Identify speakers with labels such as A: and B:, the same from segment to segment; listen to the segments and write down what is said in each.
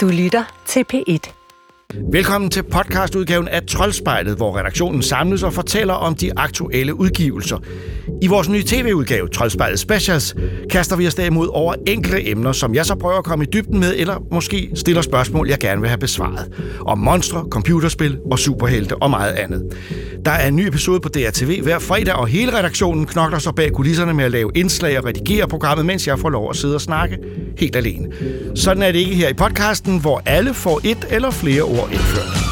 A: Du lytter til P1.
B: Velkommen til podcastudgaven af Troldspejlet, hvor redaktionen samles og fortæller om de aktuelle udgivelser. I vores nye tv-udgave, Troldspejlet Specials, kaster vi os derimod over enkelte emner, som jeg så prøver at komme i dybden med, eller måske stiller spørgsmål, jeg gerne vil have besvaret. Om monstre, computerspil og superhelte og meget andet. Der er en ny episode på DRTV hver fredag, og hele redaktionen knokler sig bag kulisserne med at lave indslag og redigere programmet, mens jeg får lov at sidde og snakke helt alene. Sådan er det ikke her i podcasten, hvor alle får et eller flere ord indført.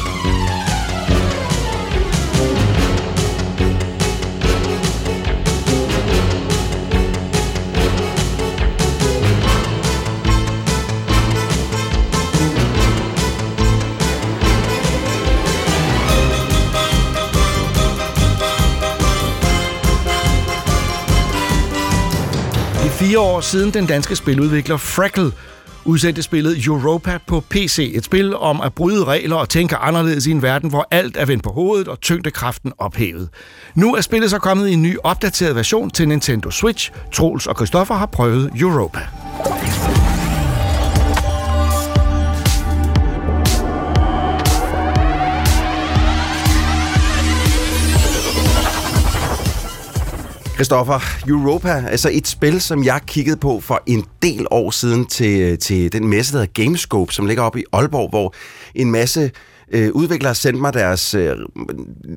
B: fire år siden den danske spiludvikler Frackle udsendte spillet Europa på PC. Et spil om at bryde regler og tænke anderledes i en verden, hvor alt er vendt på hovedet og tyngdekraften ophævet. Nu er spillet så kommet i en ny opdateret version til Nintendo Switch. Troels og Christoffer har prøvet Europa.
C: Christoffer, Europa, altså et spil, som jeg kiggede på for en del år siden til, til den messe, der hedder Gamescope, som ligger oppe i Aalborg, hvor en masse øh, udviklere sendte mig deres øh,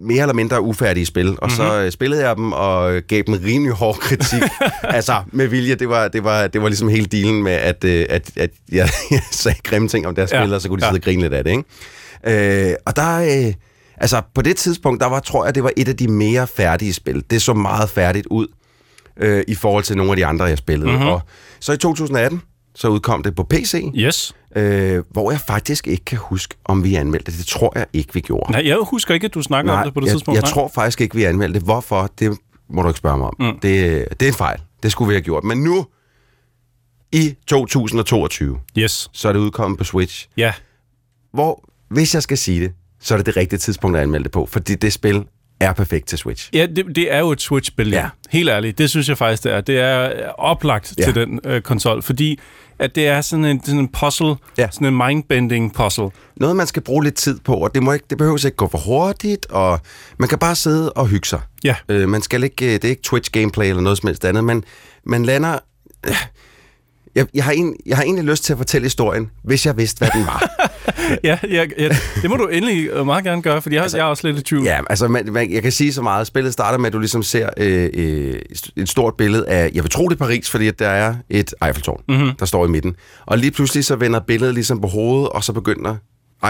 C: mere eller mindre ufærdige spil, og mm-hmm. så øh, spillede jeg dem og gav dem rimelig hård kritik. altså, med vilje, det var, det var, det var ligesom hele dealen med, at, øh, at, at jeg, jeg sagde grimme ting om deres ja. spil, og så kunne de sidde ja. og grine lidt af det, ikke? Øh, og der... Øh, Altså, på det tidspunkt, der var, tror jeg, det var et af de mere færdige spil. Det så meget færdigt ud øh, i forhold til nogle af de andre, jeg spillede. Mm-hmm. Og så i 2018, så udkom det på PC.
D: Yes.
C: Øh, hvor jeg faktisk ikke kan huske, om vi anmeldte det. Det tror jeg ikke, vi gjorde.
D: Nej, jeg husker ikke, at du snakker
C: Nej,
D: om det på det
C: jeg,
D: tidspunkt.
C: Jeg tror faktisk ikke, vi anmeldte det. Hvorfor? Det må du ikke spørge mig om. Mm. Det, det er en fejl. Det skulle vi have gjort. Men nu, i 2022,
D: yes.
C: så er det udkommet på Switch.
D: Ja.
C: Hvor, hvis jeg skal sige det, så er det det rigtige tidspunkt at anmelde det på, fordi det spil er perfekt til Switch.
D: Ja, det, det er jo et Switch-spil, ja. Helt ærligt, det synes jeg faktisk, det er. Det er oplagt ja. til den øh, konsol, fordi at det er sådan en, sådan en puzzle, ja. sådan en mindbending puzzle.
C: Noget, man skal bruge lidt tid på, og det, må ikke, det behøver ikke gå for hurtigt, og man kan bare sidde og hygge sig.
D: Ja.
C: Øh, man skal ikke, det er ikke Twitch-gameplay eller noget som helst andet, men man lander... Øh, jeg, jeg, har en, jeg har egentlig lyst til at fortælle historien, hvis jeg vidste, hvad den var.
D: ja, ja, ja, det må du endelig øh, meget gerne gøre, fordi jeg, altså, jeg er også lidt i tvivl.
C: Ja, altså man, man, jeg kan sige så meget. Spillet starter med, at du ligesom ser øh, øh, et stort billede af, jeg vil tro det er Paris, fordi at der er et Eiffeltårn, mm-hmm. der står i midten. Og lige pludselig så vender billedet ligesom på hovedet, og så begynder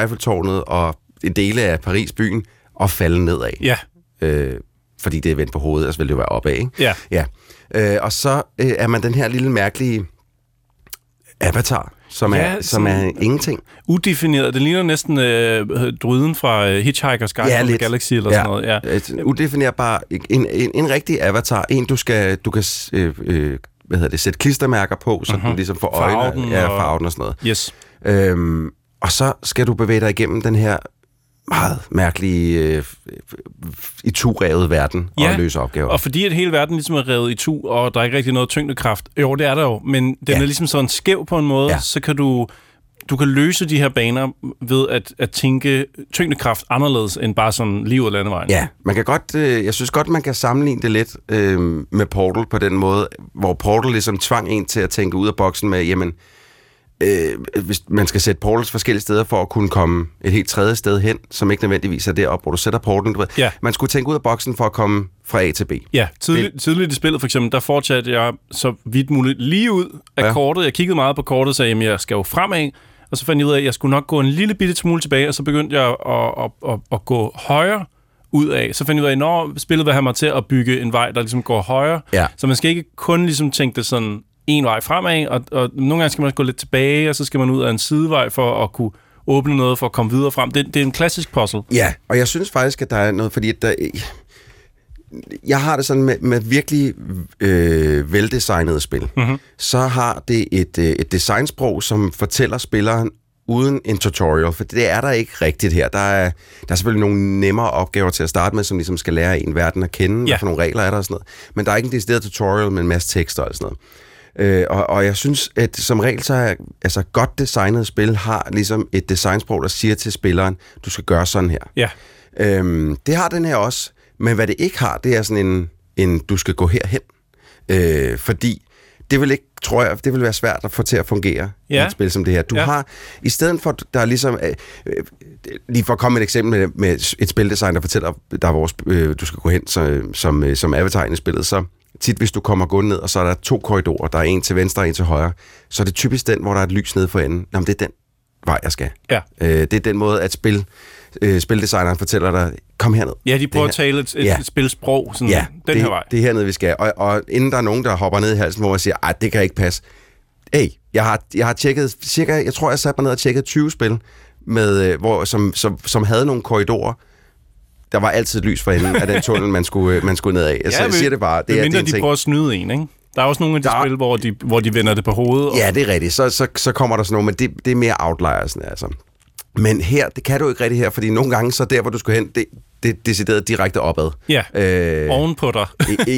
C: Eiffeltårnet og en dele af Paris byen at falde nedad.
D: Ja.
C: Øh, fordi det er vendt på hovedet, og så vil det jo være opad, ikke?
D: Ja.
C: ja. Øh, og så øh, er man den her lille mærkelige Avatar, som, ja, er, som er ingenting.
D: Udefineret. Det ligner næsten øh, dryden fra uh, Hitchhiker's Guide ja, to the Galaxy eller ja. sådan noget. Ja.
C: Et, udefinerbar. En, en, en rigtig avatar. En, du skal, du kan øh, øh, hvad hedder det, sætte klistermærker på, så uh-huh. du ligesom får øjne.
D: Farven
C: ja, farven og sådan noget.
D: Yes.
C: Øhm, og så skal du bevæge dig igennem den her meget mærkelige øh, i to revet verden ja, og løse opgaver.
D: og fordi at hele verden ligesom er revet i to, og der er ikke rigtig noget tyngdekraft, jo, det er der jo, men den ja. er ligesom sådan skæv på en måde, ja. så kan du du kan løse de her baner ved at, at tænke tyngdekraft anderledes end bare sådan liv og landevejen.
C: Ja, man kan godt, øh, jeg synes godt, man kan sammenligne det lidt øh, med Portal på den måde, hvor Portal ligesom tvang en til at tænke ud af boksen med, jamen, øh, hvis man skal sætte portals forskellige steder for at kunne komme et helt tredje sted hen, som ikke nødvendigvis er deroppe, hvor du sætter portalen. Du ved.
D: Ja.
C: Man skulle tænke ud af boksen for at komme fra A til B.
D: Ja, tidligt, tidligt i spillet for eksempel, der fortsatte jeg så vidt muligt lige ud af ja. kortet. Jeg kiggede meget på kortet og sagde, at jeg skal jo fremad, og så fandt jeg ud af, at jeg skulle nok gå en lille bitte smule tilbage, og så begyndte jeg at, at, at, at gå højre ud af. Så fandt jeg ud af, at når spillet vil have mig til at bygge en vej, der ligesom går højre.
C: Ja.
D: Så man skal ikke kun ligesom tænke det sådan en vej fremad, og, og nogle gange skal man gå lidt tilbage, og så skal man ud af en sidevej for at kunne åbne noget for at komme videre frem. Det, det er en klassisk puzzle.
C: Ja, og jeg synes faktisk, at der er noget, fordi der, jeg har det sådan med, med virkelig øh, veldesignede spil. Mm-hmm. Så har det et, øh, et designsprog, som fortæller spilleren uden en tutorial, for det er der ikke rigtigt her. Der er, der er selvfølgelig nogle nemmere opgaver til at starte med, som ligesom skal lære en verden at kende, ja. for nogle regler er der og sådan noget. Men der er ikke en decideret tutorial med en masse tekster og sådan noget. Øh, og, og jeg synes, at som regel, så er altså, godt designet spil har ligesom et designsprog, der siger til spilleren, du skal gøre sådan her.
D: Ja.
C: Øhm, det har den her også, men hvad det ikke har, det er sådan en, en du skal gå herhen. Øh, fordi det vil ikke, tror jeg, det vil være svært at få til at fungere
D: Ja.
C: i et spil som det her. Du
D: Ja.
C: har, i stedet for, der er ligesom, øh, øh, lige for at komme et eksempel med, med et spildesign, der fortæller, der er vores, øh, du skal gå hen så, som, øh, som avatar i spillet, så tit hvis du kommer gående ned, og så er der to korridorer, der er en til venstre og en til højre, så er det typisk den, hvor der er et lys nede for enden. Jamen, det er den vej, jeg skal.
D: Ja.
C: Øh, det er den måde, at spil, øh, spildesigneren fortæller dig, kom herned.
D: Ja, de prøver at tale et, et,
C: Ja.
D: spilsprog, sådan
C: Ja,
D: den
C: det,
D: her vej.
C: det er hernede, vi skal. Og, og inden der er nogen, der hopper ned i halsen, hvor man siger, ej, det kan ikke passe. Hey, jeg har, jeg har tjekket cirka, jeg tror, jeg satte mig ned og tjekket 20 spil, med, øh, hvor, som, som, som havde nogle korridorer. Der var altid lys for enden af den tunnel, man skulle, øh, man skulle ned af. Altså, jeg siger det bare. Det er, det
D: mindre
C: er en
D: de
C: ting.
D: prøver at snyde en, ikke? Der er også nogle af de
C: Der-
D: spil, hvor de, hvor de vender det på hovedet. og-
C: Ja, det er rigtigt. Så, så, så kommer der sådan noget, men det, det er mere outliers, altså. Men her, det kan du ikke rigtig her, fordi nogle gange, så der, hvor du skal hen, det, det er decideret direkte opad.
D: ja.
C: Øh,
D: Oven på dig.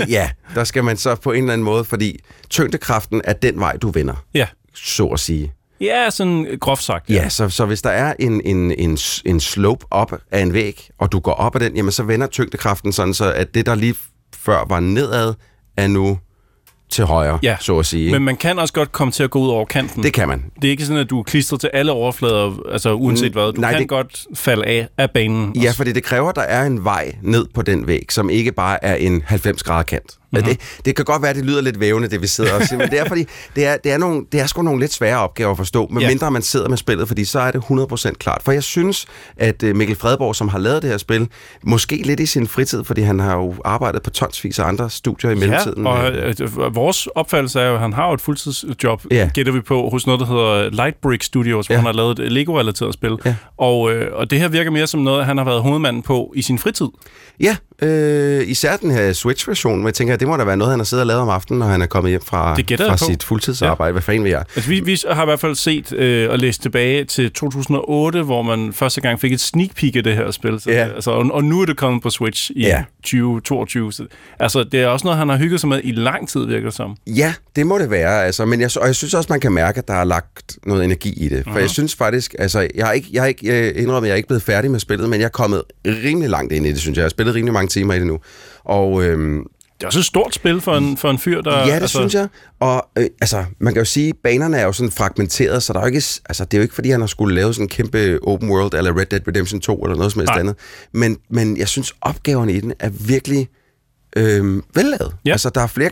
C: ja, der skal man så på en eller anden måde, fordi tyngdekraften er den vej, du vender,
D: ja.
C: så at sige.
D: Ja, sådan groft sagt.
C: Ja, så, så hvis der er en, en, en, en slope op af en væg, og du går op ad den, jamen så vender tyngdekraften sådan, så at det, der lige før var nedad, er nu til højre,
D: Ja.
C: så at sige.
D: Men man kan også godt komme til at gå ud over kanten.
C: det kan man.
D: Det er ikke sådan, at du er klistret til alle overflader, altså uanset hvad. Du
C: nej,
D: kan
C: det-
D: godt falde af, af banen.
C: Ja, fordi det kræver, at der er en vej ned på den væg, som ikke bare er en 90 grader kant. Mm-hmm. Det, det kan godt være, at det lyder lidt vævende, det vi sidder og siger, men det er, fordi, det er, det er, nogle, det er sgu nogle lidt svære opgaver at forstå, medmindre man sidder med spillet, fordi så er det 100% klart. For jeg synes, at øh, Mikkel Fredborg, som har lavet det her spil, måske lidt i sin fritid, fordi han har jo arbejdet på tonsvis af andre studier i mellemtiden.
D: Ja, og øh, vores opfattelse er jo, at han har jo et fuldtidsjob,
C: ja.
D: gætter vi på, hos noget, der hedder Lightbrick Studios, hvor
C: Ja.
D: han har lavet et Lego-relateret spil.
C: Ja.
D: Og, øh, og det her virker mere som noget, han har været hovedmanden på i sin fritid.
C: Ja, øh, især den her Switch-version, men jeg tænker, at det må da være noget, han har siddet og lavet om aftenen, når han er kommet hjem fra,
D: Det
C: fra sit fuldtidsarbejde. Ja. Hvad fanden vil jeg?
D: Altså, vi, vi har i hvert fald set øh, og læst tilbage til 2008, hvor man første gang fik et sneak peek af det her spil. Så,
C: Ja.
D: altså, og, og nu er det kommet på Switch i
C: Ja.
D: 2022. Så, altså, det er også noget, han har hygget sig med i lang tid, virker det som.
C: Ja, det må det være. Altså, men jeg, og jeg synes også, man kan mærke, at der er lagt noget energi i det. For uh-huh. jeg synes faktisk, altså, jeg har ikke, jeg har ikke jeg indrømmer, at jeg er ikke blevet færdig med spillet, men jeg er kommet rimelig langt ind i det, synes jeg. Jeg har spillet rimelig mange timer i det nu. Og øhm,
D: Det er også et stort spil for en, for en fyr, der...
C: ja, det altså, synes jeg. Og øh, altså, man kan jo sige, at banerne er jo sådan fragmenteret, så der er jo ikke, altså, det er jo ikke, fordi han har skulle lave sådan en kæmpe open world, eller Red Dead Redemption 2, eller noget som helst
D: Nej.
C: andet. Men, men jeg synes, opgaverne i den er virkelig øh, vellavet.
D: Ja.
C: Altså, der er flere...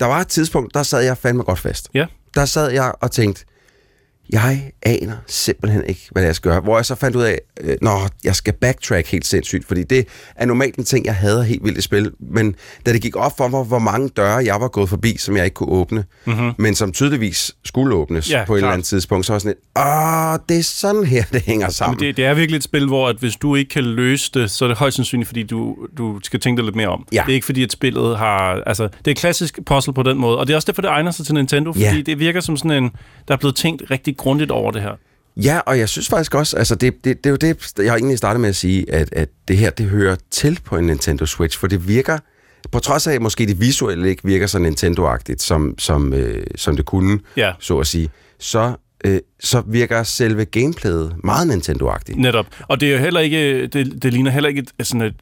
C: Der var et tidspunkt, der sad jeg fandme godt fast.
D: Ja.
C: Der sad jeg og tænkte, jeg aner simpelthen ikke, hvad jeg skal gøre. Hvor jeg så fandt ud af, øh, nå, jeg skal backtrack helt sindssygt, fordi det er normalt en ting, jeg hader helt vildt i spil. Men da det gik op for mig, hvor mange døre jeg var gået forbi, som jeg ikke kunne åbne, mm-hmm. men som tydeligvis skulle åbnes
D: Ja,
C: på et eller andet tidspunkt, så var jeg sådan lidt, åh, det er sådan her, det hænger sammen.
D: Men det, det er virkelig et spil, hvor at hvis du ikke kan løse det, så er det højst sandsynligt, fordi du, du skal tænke dig lidt mere om.
C: Ja.
D: Det er ikke fordi, at spillet har... Altså, det er et klassisk puzzle på den måde, og det er også derfor, det egner sig til Nintendo, fordi
C: Ja.
D: det virker som sådan en... Der er blevet tænkt rigtig grundigt over det her.
C: Ja, og jeg synes faktisk også, altså det, det, det er jo det, jeg har egentlig startet med at sige, at, at det her, det hører til på en Nintendo Switch, for det virker, på trods af, måske det visuelle ikke virker så Nintendo-agtigt, som, som, øh, som det kunne,
D: Ja.
C: så at sige, så, øh, så virker selve gameplayet meget Nintendo-agtigt.
D: Netop. Og det er jo heller ikke, det, det ligner heller ikke et, sådan et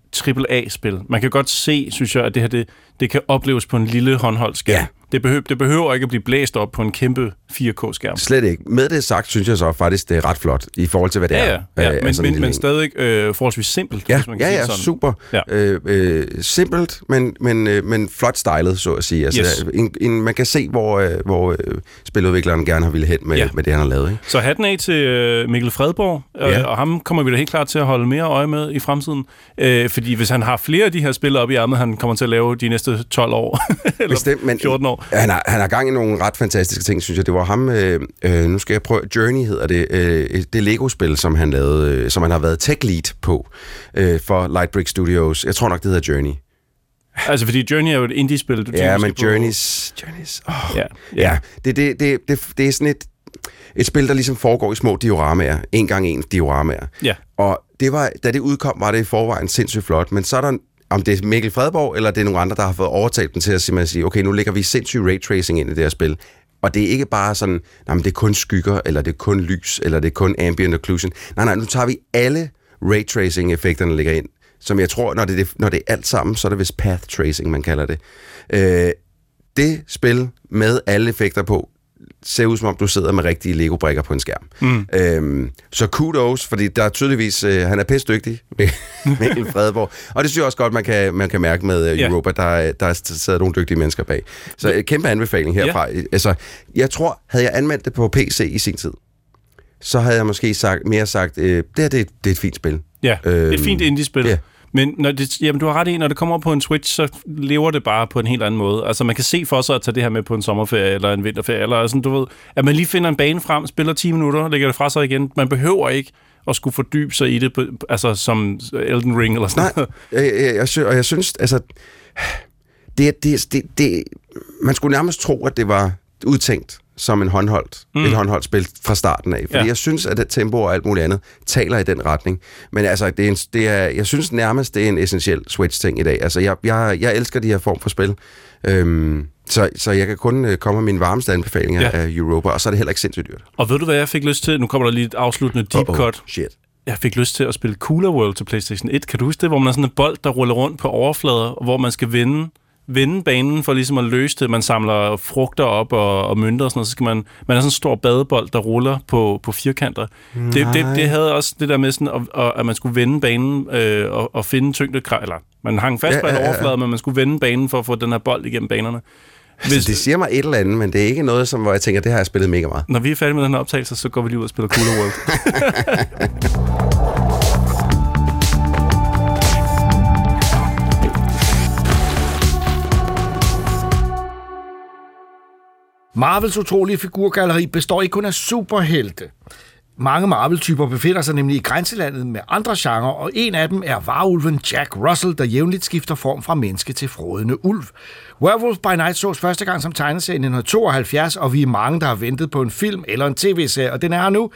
D: AAA-spil. Man kan godt se, synes jeg, at det her, det, det kan opleves på en lille håndholdt skærm.
C: Ja.
D: Det, behøver, det behøver ikke at blive blæst op på en kæmpe 4K-skærm.
C: Slet ikke. Med det sagt, synes jeg så faktisk, det er ret flot i forhold til, hvad det
D: Ja,
C: er.
D: ja, ja
C: øh,
D: men,
C: altså en
D: men, men
C: en.
D: stadig øh, forholdsvis simpelt,
C: Ja,
D: hvis man kan
C: ja, ja,
D: sådan.
C: super.
D: Ja.
C: Øh, øh, simpelt, men, men, øh, men flot stylet, så at sige. Altså,
D: Yes.
C: en, en, man kan se, hvor, øh, hvor øh, spiludvikleren gerne har ville hen med,
D: Ja.
C: ja. med det, han har lavet. Ikke?
D: Så hatten af til øh, Mikkel Fredborg, øh,
C: Ja.
D: og ham kommer vi da helt klart til at holde mere øje med i fremtiden. Øh, fordi hvis han har flere af de her spil op i ærmet, han kommer til at lave de næste 12 år, eller
C: Bestemt, men
D: 14 år.
C: Han har, han har gang i nogle ret fantastiske ting, synes jeg. Det var ham, øh, øh, nu skal jeg prøve, Journey hedder det, øh, det Lego-spil, som han lavede, øh, som han har været tech lead på øh, for Lightbrick Studios. Jeg tror nok, det hedder Journey.
D: Altså, fordi Journey er jo et indie-spil. Du
C: Ja, men Journeys... Journeys oh.
D: Ja,
C: Ja, det, det, det, det, det er sådan et, et spil, der ligesom foregår i små dioramaer. En gang en dioramaer.
D: Ja.
C: Og det var, da det udkom, var det i forvejen sindssygt flot, men så er der om det er Mikkel Fredborg, eller det er nogle andre, der har fået overtalt dem til at sige, okay, nu lægger vi sindssyg raytracing ind i det her spil. Og det er ikke bare sådan, nej, men det er kun skygger, eller det er kun lys, eller det er kun ambient occlusion. Nej, nej, nu tager vi alle raytracing-effekterne ligger ind, som jeg tror, når det, når det er alt sammen, så er det vist path tracing, man kalder det. Øh, det spil med alle effekter på, ser ud som om, du sidder med rigtige Lego-brikker på en skærm. Mm. Øhm, så kudos, fordi der er tydeligvis, øh, han er pisse dygtig, Mikkel Fredborg. Og det synes jeg også godt, man kan, man kan mærke med uh, Europa, der, der sidder nogle dygtige mennesker bag. Så uh, kæmpe anbefaling herfra. Yeah. Altså, jeg tror, havde jeg anmeldt det på PC i sin tid, så havde jeg måske sagt, mere sagt, øh, det her det, det er et fint spil.
D: Ja, øhm, et fint indie-spil. Yeah. Men når det, jamen, du har ret i, når det kommer på en Switch, så lever det bare på en helt anden måde. Altså, man kan se for sig at tage det her med på en sommerferie eller en vinterferie, eller sådan, du ved, at man lige finder en bane frem, spiller 10 minutter, lægger det fra sig igen. Man behøver ikke at skulle fordybe sig i det, på, altså som Elden Ring eller sådan
C: Nej, noget. Jeg, jeg, jeg, og jeg synes, altså, det, det, det, det, man skulle nærmest tro, at det var udtænkt som en håndholdt, mm. et håndholdt spil fra starten af. Fordi ja. jeg synes, at det tempo og alt muligt andet taler i den retning. Men altså, det er en, det er, jeg synes nærmest, det er en essentiel Switch-ting i dag. Altså, jeg, jeg, jeg elsker de her form for spil. Øhm, så, så jeg kan kun øh, komme med mine varmeste anbefalinger ja. af Europa, og så er det heller ikke sindssygt dyrt.
D: Og ved du, hvad jeg fik lyst til? Nu kommer der lige et afsluttende deep Uh-oh, cut.
C: Shit.
D: Jeg fik lyst til at spille Cooler World til PlayStation 1. Kan du huske det, hvor man har sådan en bold, der ruller rundt på overflader, hvor man skal vinde vende banen for ligesom at løse det. Man samler frugter op og, og mønter og sådan noget. Så skal man, man er sådan en stor badebold, der ruller på, på firkanter. Det, det, det, havde også det der med sådan, at, at man skulle vende banen øh, og, og finde tyngde... Eller man hang fast ja, på en ja, ja. overflade, men man skulle vende banen for at få den her bold igennem banerne.
C: Altså, Hvis, det siger mig et eller andet, men det er ikke noget, som, hvor jeg tænker, det har jeg spillet mega meget.
D: Når vi er færdige med den her optagelse, så går vi lige ud og spiller Cooler World.
B: Marvels utrolige figurgalleri består ikke kun af superhelte. Mange Marvel-typer befinder sig nemlig i grænselandet med andre genrer, og en af dem er varulven Jack Russell, der jævnligt skifter form fra menneske til frodende ulv. Werewolf by Night sås første gang som tegneserie i 1972, og vi er mange, der har ventet på en film eller en tv-serie, og den er her nu,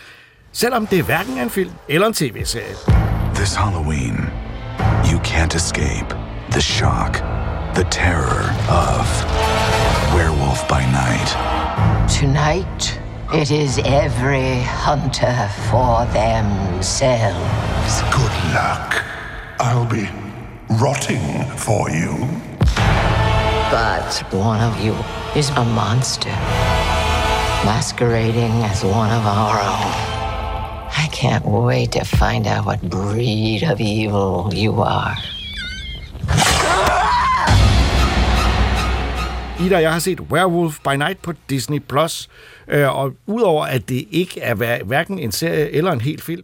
B: selvom det hverken er en film eller en tv-serie. This Halloween, you can't escape the shock, the terror of Werewolf by Night. Tonight, it is every hunter for themselves. Good luck. I'll be rotting for you. But one of you is a monster, masquerading as one of our own. I can't wait to find out what breed of evil you are. Ida jeg har set Werewolf by Night på Disney+. Plus, øh, og udover at det ikke er hverken en serie eller en hel film,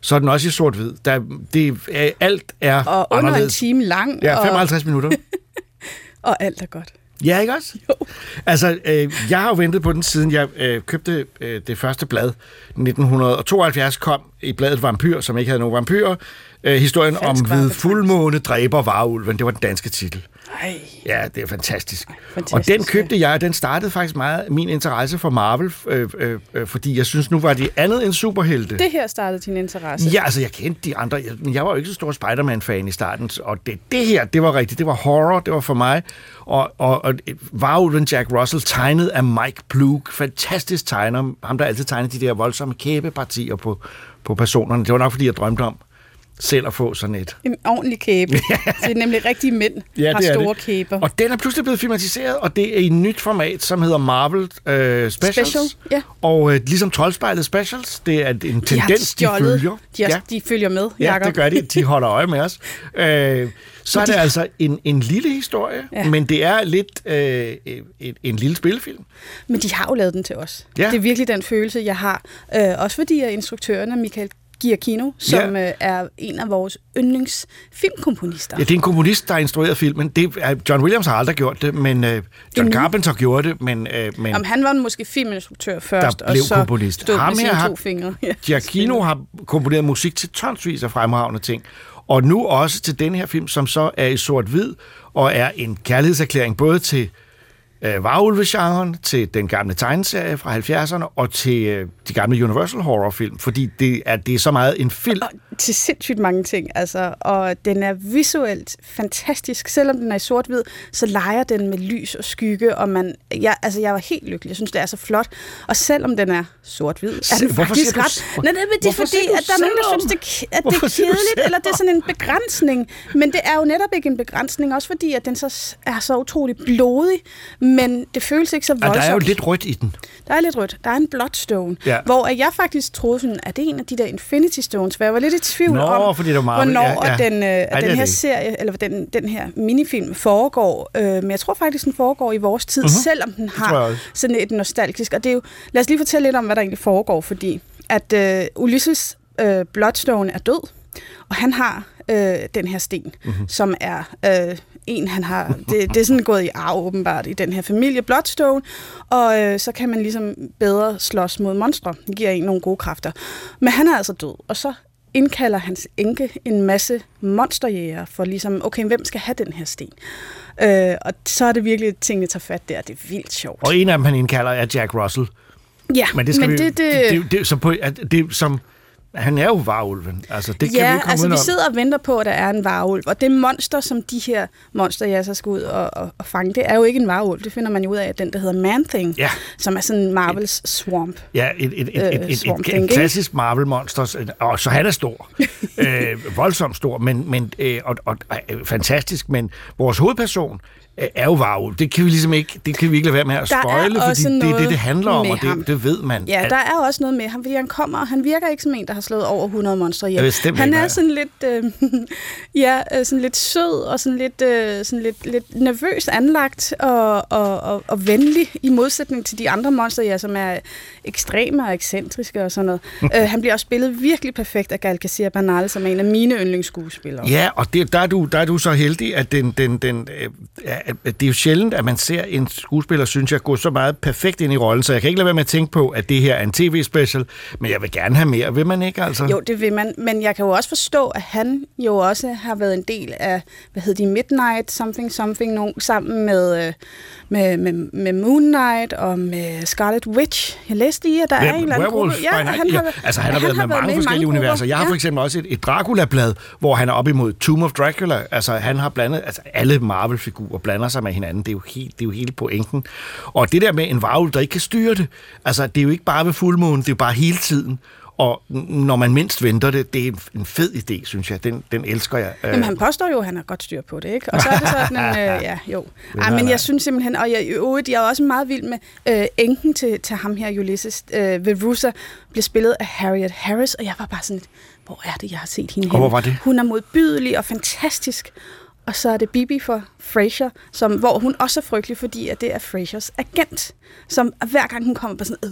B: så er den også i sort-hvid. Der, det, er, alt er
A: Og under anderledes. en time lang.
B: Ja, 55 og... minutter.
A: og alt er godt.
B: Ja, ikke også? Jo. Altså, øh, jeg har jo ventet på den, siden jeg øh, købte øh, det første blad. 1972 kom i bladet Vampyr, som ikke havde nogen vampyrer. Øh, historien Falsk om ved fuldmåne dræber varulven. Det var den danske titel. Ej. Ja, det er fantastisk. Ej, fantastisk. Og den købte jeg, og den startede faktisk meget min interesse for Marvel, øh, øh, øh, fordi jeg synes, nu var det andet end superhelte.
A: Det her startede din interesse?
B: Ja, altså jeg kendte de andre, jeg, men jeg var jo ikke så stor Spider-Man-fan i starten, og det, det her, det var rigtigt, det var horror, det var for mig, og, og, og Varulven Jack Russell tegnet af Mike Blue, fantastisk tegner, ham der altid tegnede de der voldsomme kæbepartier på, på personerne. Det var nok, fordi jeg drømte om selv at få sådan et.
A: En ordentlig kæbe. det er nemlig rigtige mænd, ja, har store det. kæber.
B: Og den er pludselig blevet filmatiseret, og det er i et nyt format, som hedder Marvel øh, Specials. Special, ja. Og øh, ligesom Troldspejlet Specials, det er en de tendens, de følger.
A: De, har, ja. de følger med,
B: Jacob. Ja, det gør de. De holder øje med os. Øh, så er det altså en, en lille historie, ja. men det er lidt øh, en, en lille spillefilm.
A: Men de har jo lavet den til os. Ja. Det er virkelig den følelse, jeg har. Øh, også fordi at instruktøren Michael Giacchino, som ja. Øh, er en af vores yndlingsfilmkomponister.
B: Ja, det er en komponist, der har instrueret filmen. Det er, John Williams har aldrig gjort det, men uh, John Carpenter gjorde det. Men, uh, men
A: Jamen, han var måske filminstruktør først,
B: der blev
A: og så
B: komponist.
A: stod Ham med sine har, to fingre.
B: Ja, Giacchino har komponeret musik til tonsvis af fremragende ting. Og nu også til den her film, som så er i sort-hvid, og er en kærlighedserklæring både til øh, varulve-genren, til den gamle tegneserie fra 70'erne, og til øh, de gamle Universal Horror-film, fordi det er, det er så meget en film.
A: Og til sindssygt mange ting, altså, og den er visuelt fantastisk. Selvom den er i sort-hvid, så leger den med lys og skygge, og man, jeg, altså, jeg var helt lykkelig. Jeg synes, det er så flot. Og selvom den er sort-hvid, er den
B: Hvorfor
A: faktisk
B: du-
A: ret... Nej, det, det er fordi, at der er nogen, der synes, det, er- at det er kedeligt, eller det er sådan en begrænsning. Men det er jo netop ikke en begrænsning, også fordi, at den så er så utrolig blodig, men det føles ikke så voldsomt.
B: der er jo lidt rødt i den.
A: Der er lidt rødt. Der er en Bloodstone,
B: Ja.
A: hvor jeg faktisk troede, sådan, at det er en af de der Infinity Stones, for jeg var lidt i tvivl
B: Nå,
A: om,
B: fordi det var Marvel.
A: hvornår
B: Ja, ja.
A: den, øh,
B: Ej,
A: den her
B: det
A: serie, eller den, den her minifilm foregår. Øh, men jeg tror faktisk, den foregår i vores tid, uh-huh. selvom den har sådan et nostalgisk. Og det er jo, lad os lige fortælle lidt om, hvad der egentlig foregår, fordi at øh, Ulysses øh, Bloodstone er død, og han har øh, den her sten,
B: Mhm.
A: mm-hmm. som er øh, en, han har... Det, det er sådan gået i arv åbenbart i den her familie Bloodstone, og øh, så kan man ligesom bedre slås mod monstre. Det giver en nogle gode kræfter. Men han er altså død, og så indkalder hans enke en masse monsterjæger for ligesom, okay, hvem skal have den her sten? Øh, og så er det virkelig, at tingene tager fat der. Det er vildt sjovt.
B: Og en af dem, han indkalder, er Jack Russell.
A: ja,
B: Men det skal
A: men
B: vi,
A: det, det,
B: det, det, det, så på, at det, som, han er jo varulven. Altså, det kan vi
A: ja,
B: ikke komme
A: altså vi
B: udenom.
A: sidder og venter på, at der er en varulv. Og det monster, som de her monster, jeg så skal ud og, og, og fange, det er jo ikke en varulv. Det finder man jo ud af, den der hedder Man-Thing,
B: Ja.
A: som er sådan Marvels swamp.
B: Ja, et, et, et, et,
A: Øh,
B: et, et, et
A: ikke?
B: klassisk Marvel-monster, og så han er stor. øh, voldsomt stor, men, men, øh, og, og, øh, fantastisk, men vores hovedperson er jo varulv. Det kan vi ligesom ikke, det kan vi ikke lade være med at
A: Der er
B: spoile, fordi det er det, det handler om, og
A: ham.
B: det, det ved man.
A: Ja, der er også noget med ham, fordi han kommer, og han virker ikke som en, der har slået over 100 monstre
B: ved bestemt
A: Han er sådan lidt, øh, ja, øh, sådan lidt sød og sådan lidt, øh, sådan lidt, lidt nervøs anlagt og, og, og, og venlig i modsætning til de andre monster, ja, som er ekstreme og ekscentriske og sådan noget. øh, han bliver også spillet virkelig perfekt af Gal Kassir Bernal, som er en af mine yndlingsskuespillere.
B: Ja, og det, der, er du, der er du så heldig, at, den, den, den, øh, det er jo sjældent, at man ser en skuespiller, synes jeg, gå så meget perfekt ind i rollen, så jeg kan ikke lade være med at tænke på, at det her er en tv-special, men jeg vil gerne have mere, vil man ikke altså?
A: Jo, det vil man, men jeg kan jo også forstå, at han jo også har været en del af, hvad hedder de, Midnight Something Something, nogen, sammen med, øh, med, med, med Moon Knight og med Scarlet Witch. Jeg læste i, at der er en eller anden gruppe.
B: by Night. Ja, altså, han har været med mange forskellige
A: grupper.
B: universer. Jeg har
A: ja.
B: for eksempel også et, et Dracula-blad, hvor han er op imod Tomb of Dracula. Altså, han har blandet, altså alle Marvel-figurer blander sig med hinanden. Det er jo helt, det er jo hele pointen. Og det der med en varulv, der ikke kan styre det, altså, det er jo ikke bare ved fuldmånen, det er jo bare hele tiden. Og når man mindst venter det, det er en- en fed idé, synes jeg. Den, den elsker jeg. Øh,
A: Jamen, han påstår jo, at han har godt styr på det, ikke? Og så er det sådan, øh, ja, jo. Ej, men jeg synes simpelthen, og jeg, øvrigt, jeg er også meget vild med øh, enken til, til ham her, Ulysses øh, Verusa, bliver spillet af Harriet Harris, og jeg var bare sådan hvor er det, jeg har set hende
B: hvor
A: henne?
B: var det?
A: Hun er modbydelig og fantastisk. Og så er det Bibi for Frasier, som, hvor hun også er frygtelig, fordi at det er Frasiers agent, som hver gang hun kommer på sådan, øh,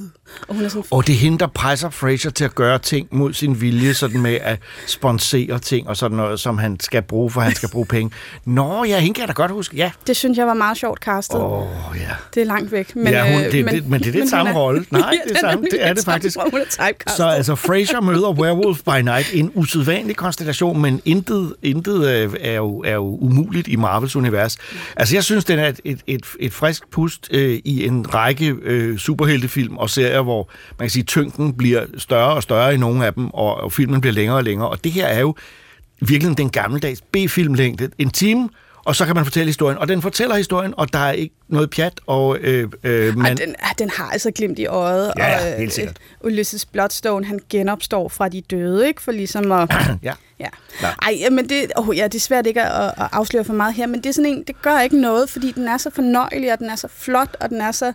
A: og hun er sådan,
B: Og det er hende, der presser Fraser til at gøre ting mod sin vilje, sådan med at sponsere ting og sådan noget, som han skal bruge, for han skal bruge penge. Nå, ja, hende kan jeg da godt huske. Ja.
A: det synes jeg var meget sjovt castet.
B: Åh, oh, ja.
A: Det er langt væk. Men,
B: ja, hun,
A: øh,
B: det, men, det, men det er det samme rolle. Nej,
A: Ja,
B: det er, samme, det er det faktisk. Så altså, Fraser møder Werewolf by Night. En usædvanlig konstellation, men intet, intet øh, er, jo, er jo umuligt i Marvels univers. Altså, jeg synes, den er et, et, et, et frisk pust øh, i en række øh, superheltefilm og serier, hvor man kan sige, tyngden bliver større og større i nogle af dem, og, og filmen bliver længere og længere. Og det her er jo virkelig den gammeldags B-filmlængde. En time, og så kan man fortælle historien. Og den fortæller historien, og der er ikke noget pjat, og øh, øh,
A: Ej,
B: man...
A: den, ah, den har altså glimt i øjet.
B: Ja,
A: og, øh,
B: helt sikkert.
A: Ulysses Bloodstone, han genopstår fra de døde, ikke? For ligesom at...
B: Ja.
A: Ja.
B: Nej.
A: Ej, men det, oh, ja, det er svært ikke at, at afsløre for meget her, men det er sådan en, det gør ikke noget, fordi den er så fornøjelig, og den er så flot, og den er så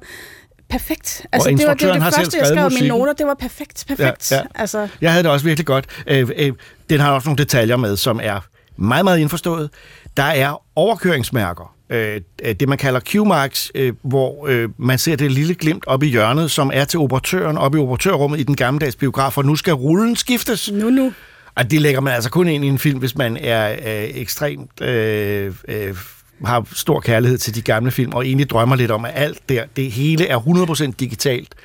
A: perfekt. Altså, det var det,
B: instruktøren
A: det første, jeg skrev i mine
B: musikken.
A: noter, det var perfekt, perfekt.
B: Ja, ja.
A: Altså,
B: Jeg havde det også virkelig godt. Øh, øh, den har også nogle detaljer med, som er meget, meget indforstået. Der er overkøringsmærker. Øh, det, man kalder Q-marks, øh, hvor øh, man ser det lille glimt op i hjørnet, som er til operatøren op i operatørrummet i den gammeldags biograf, og nu skal rullen skiftes.
A: nu nu.
B: Og det lægger man altså kun ind i en film, hvis man er øh, ekstremt... Øh, øh, har stor kærlighed til de gamle film, og egentlig drømmer lidt om, at alt der, det hele er 100% digitalt.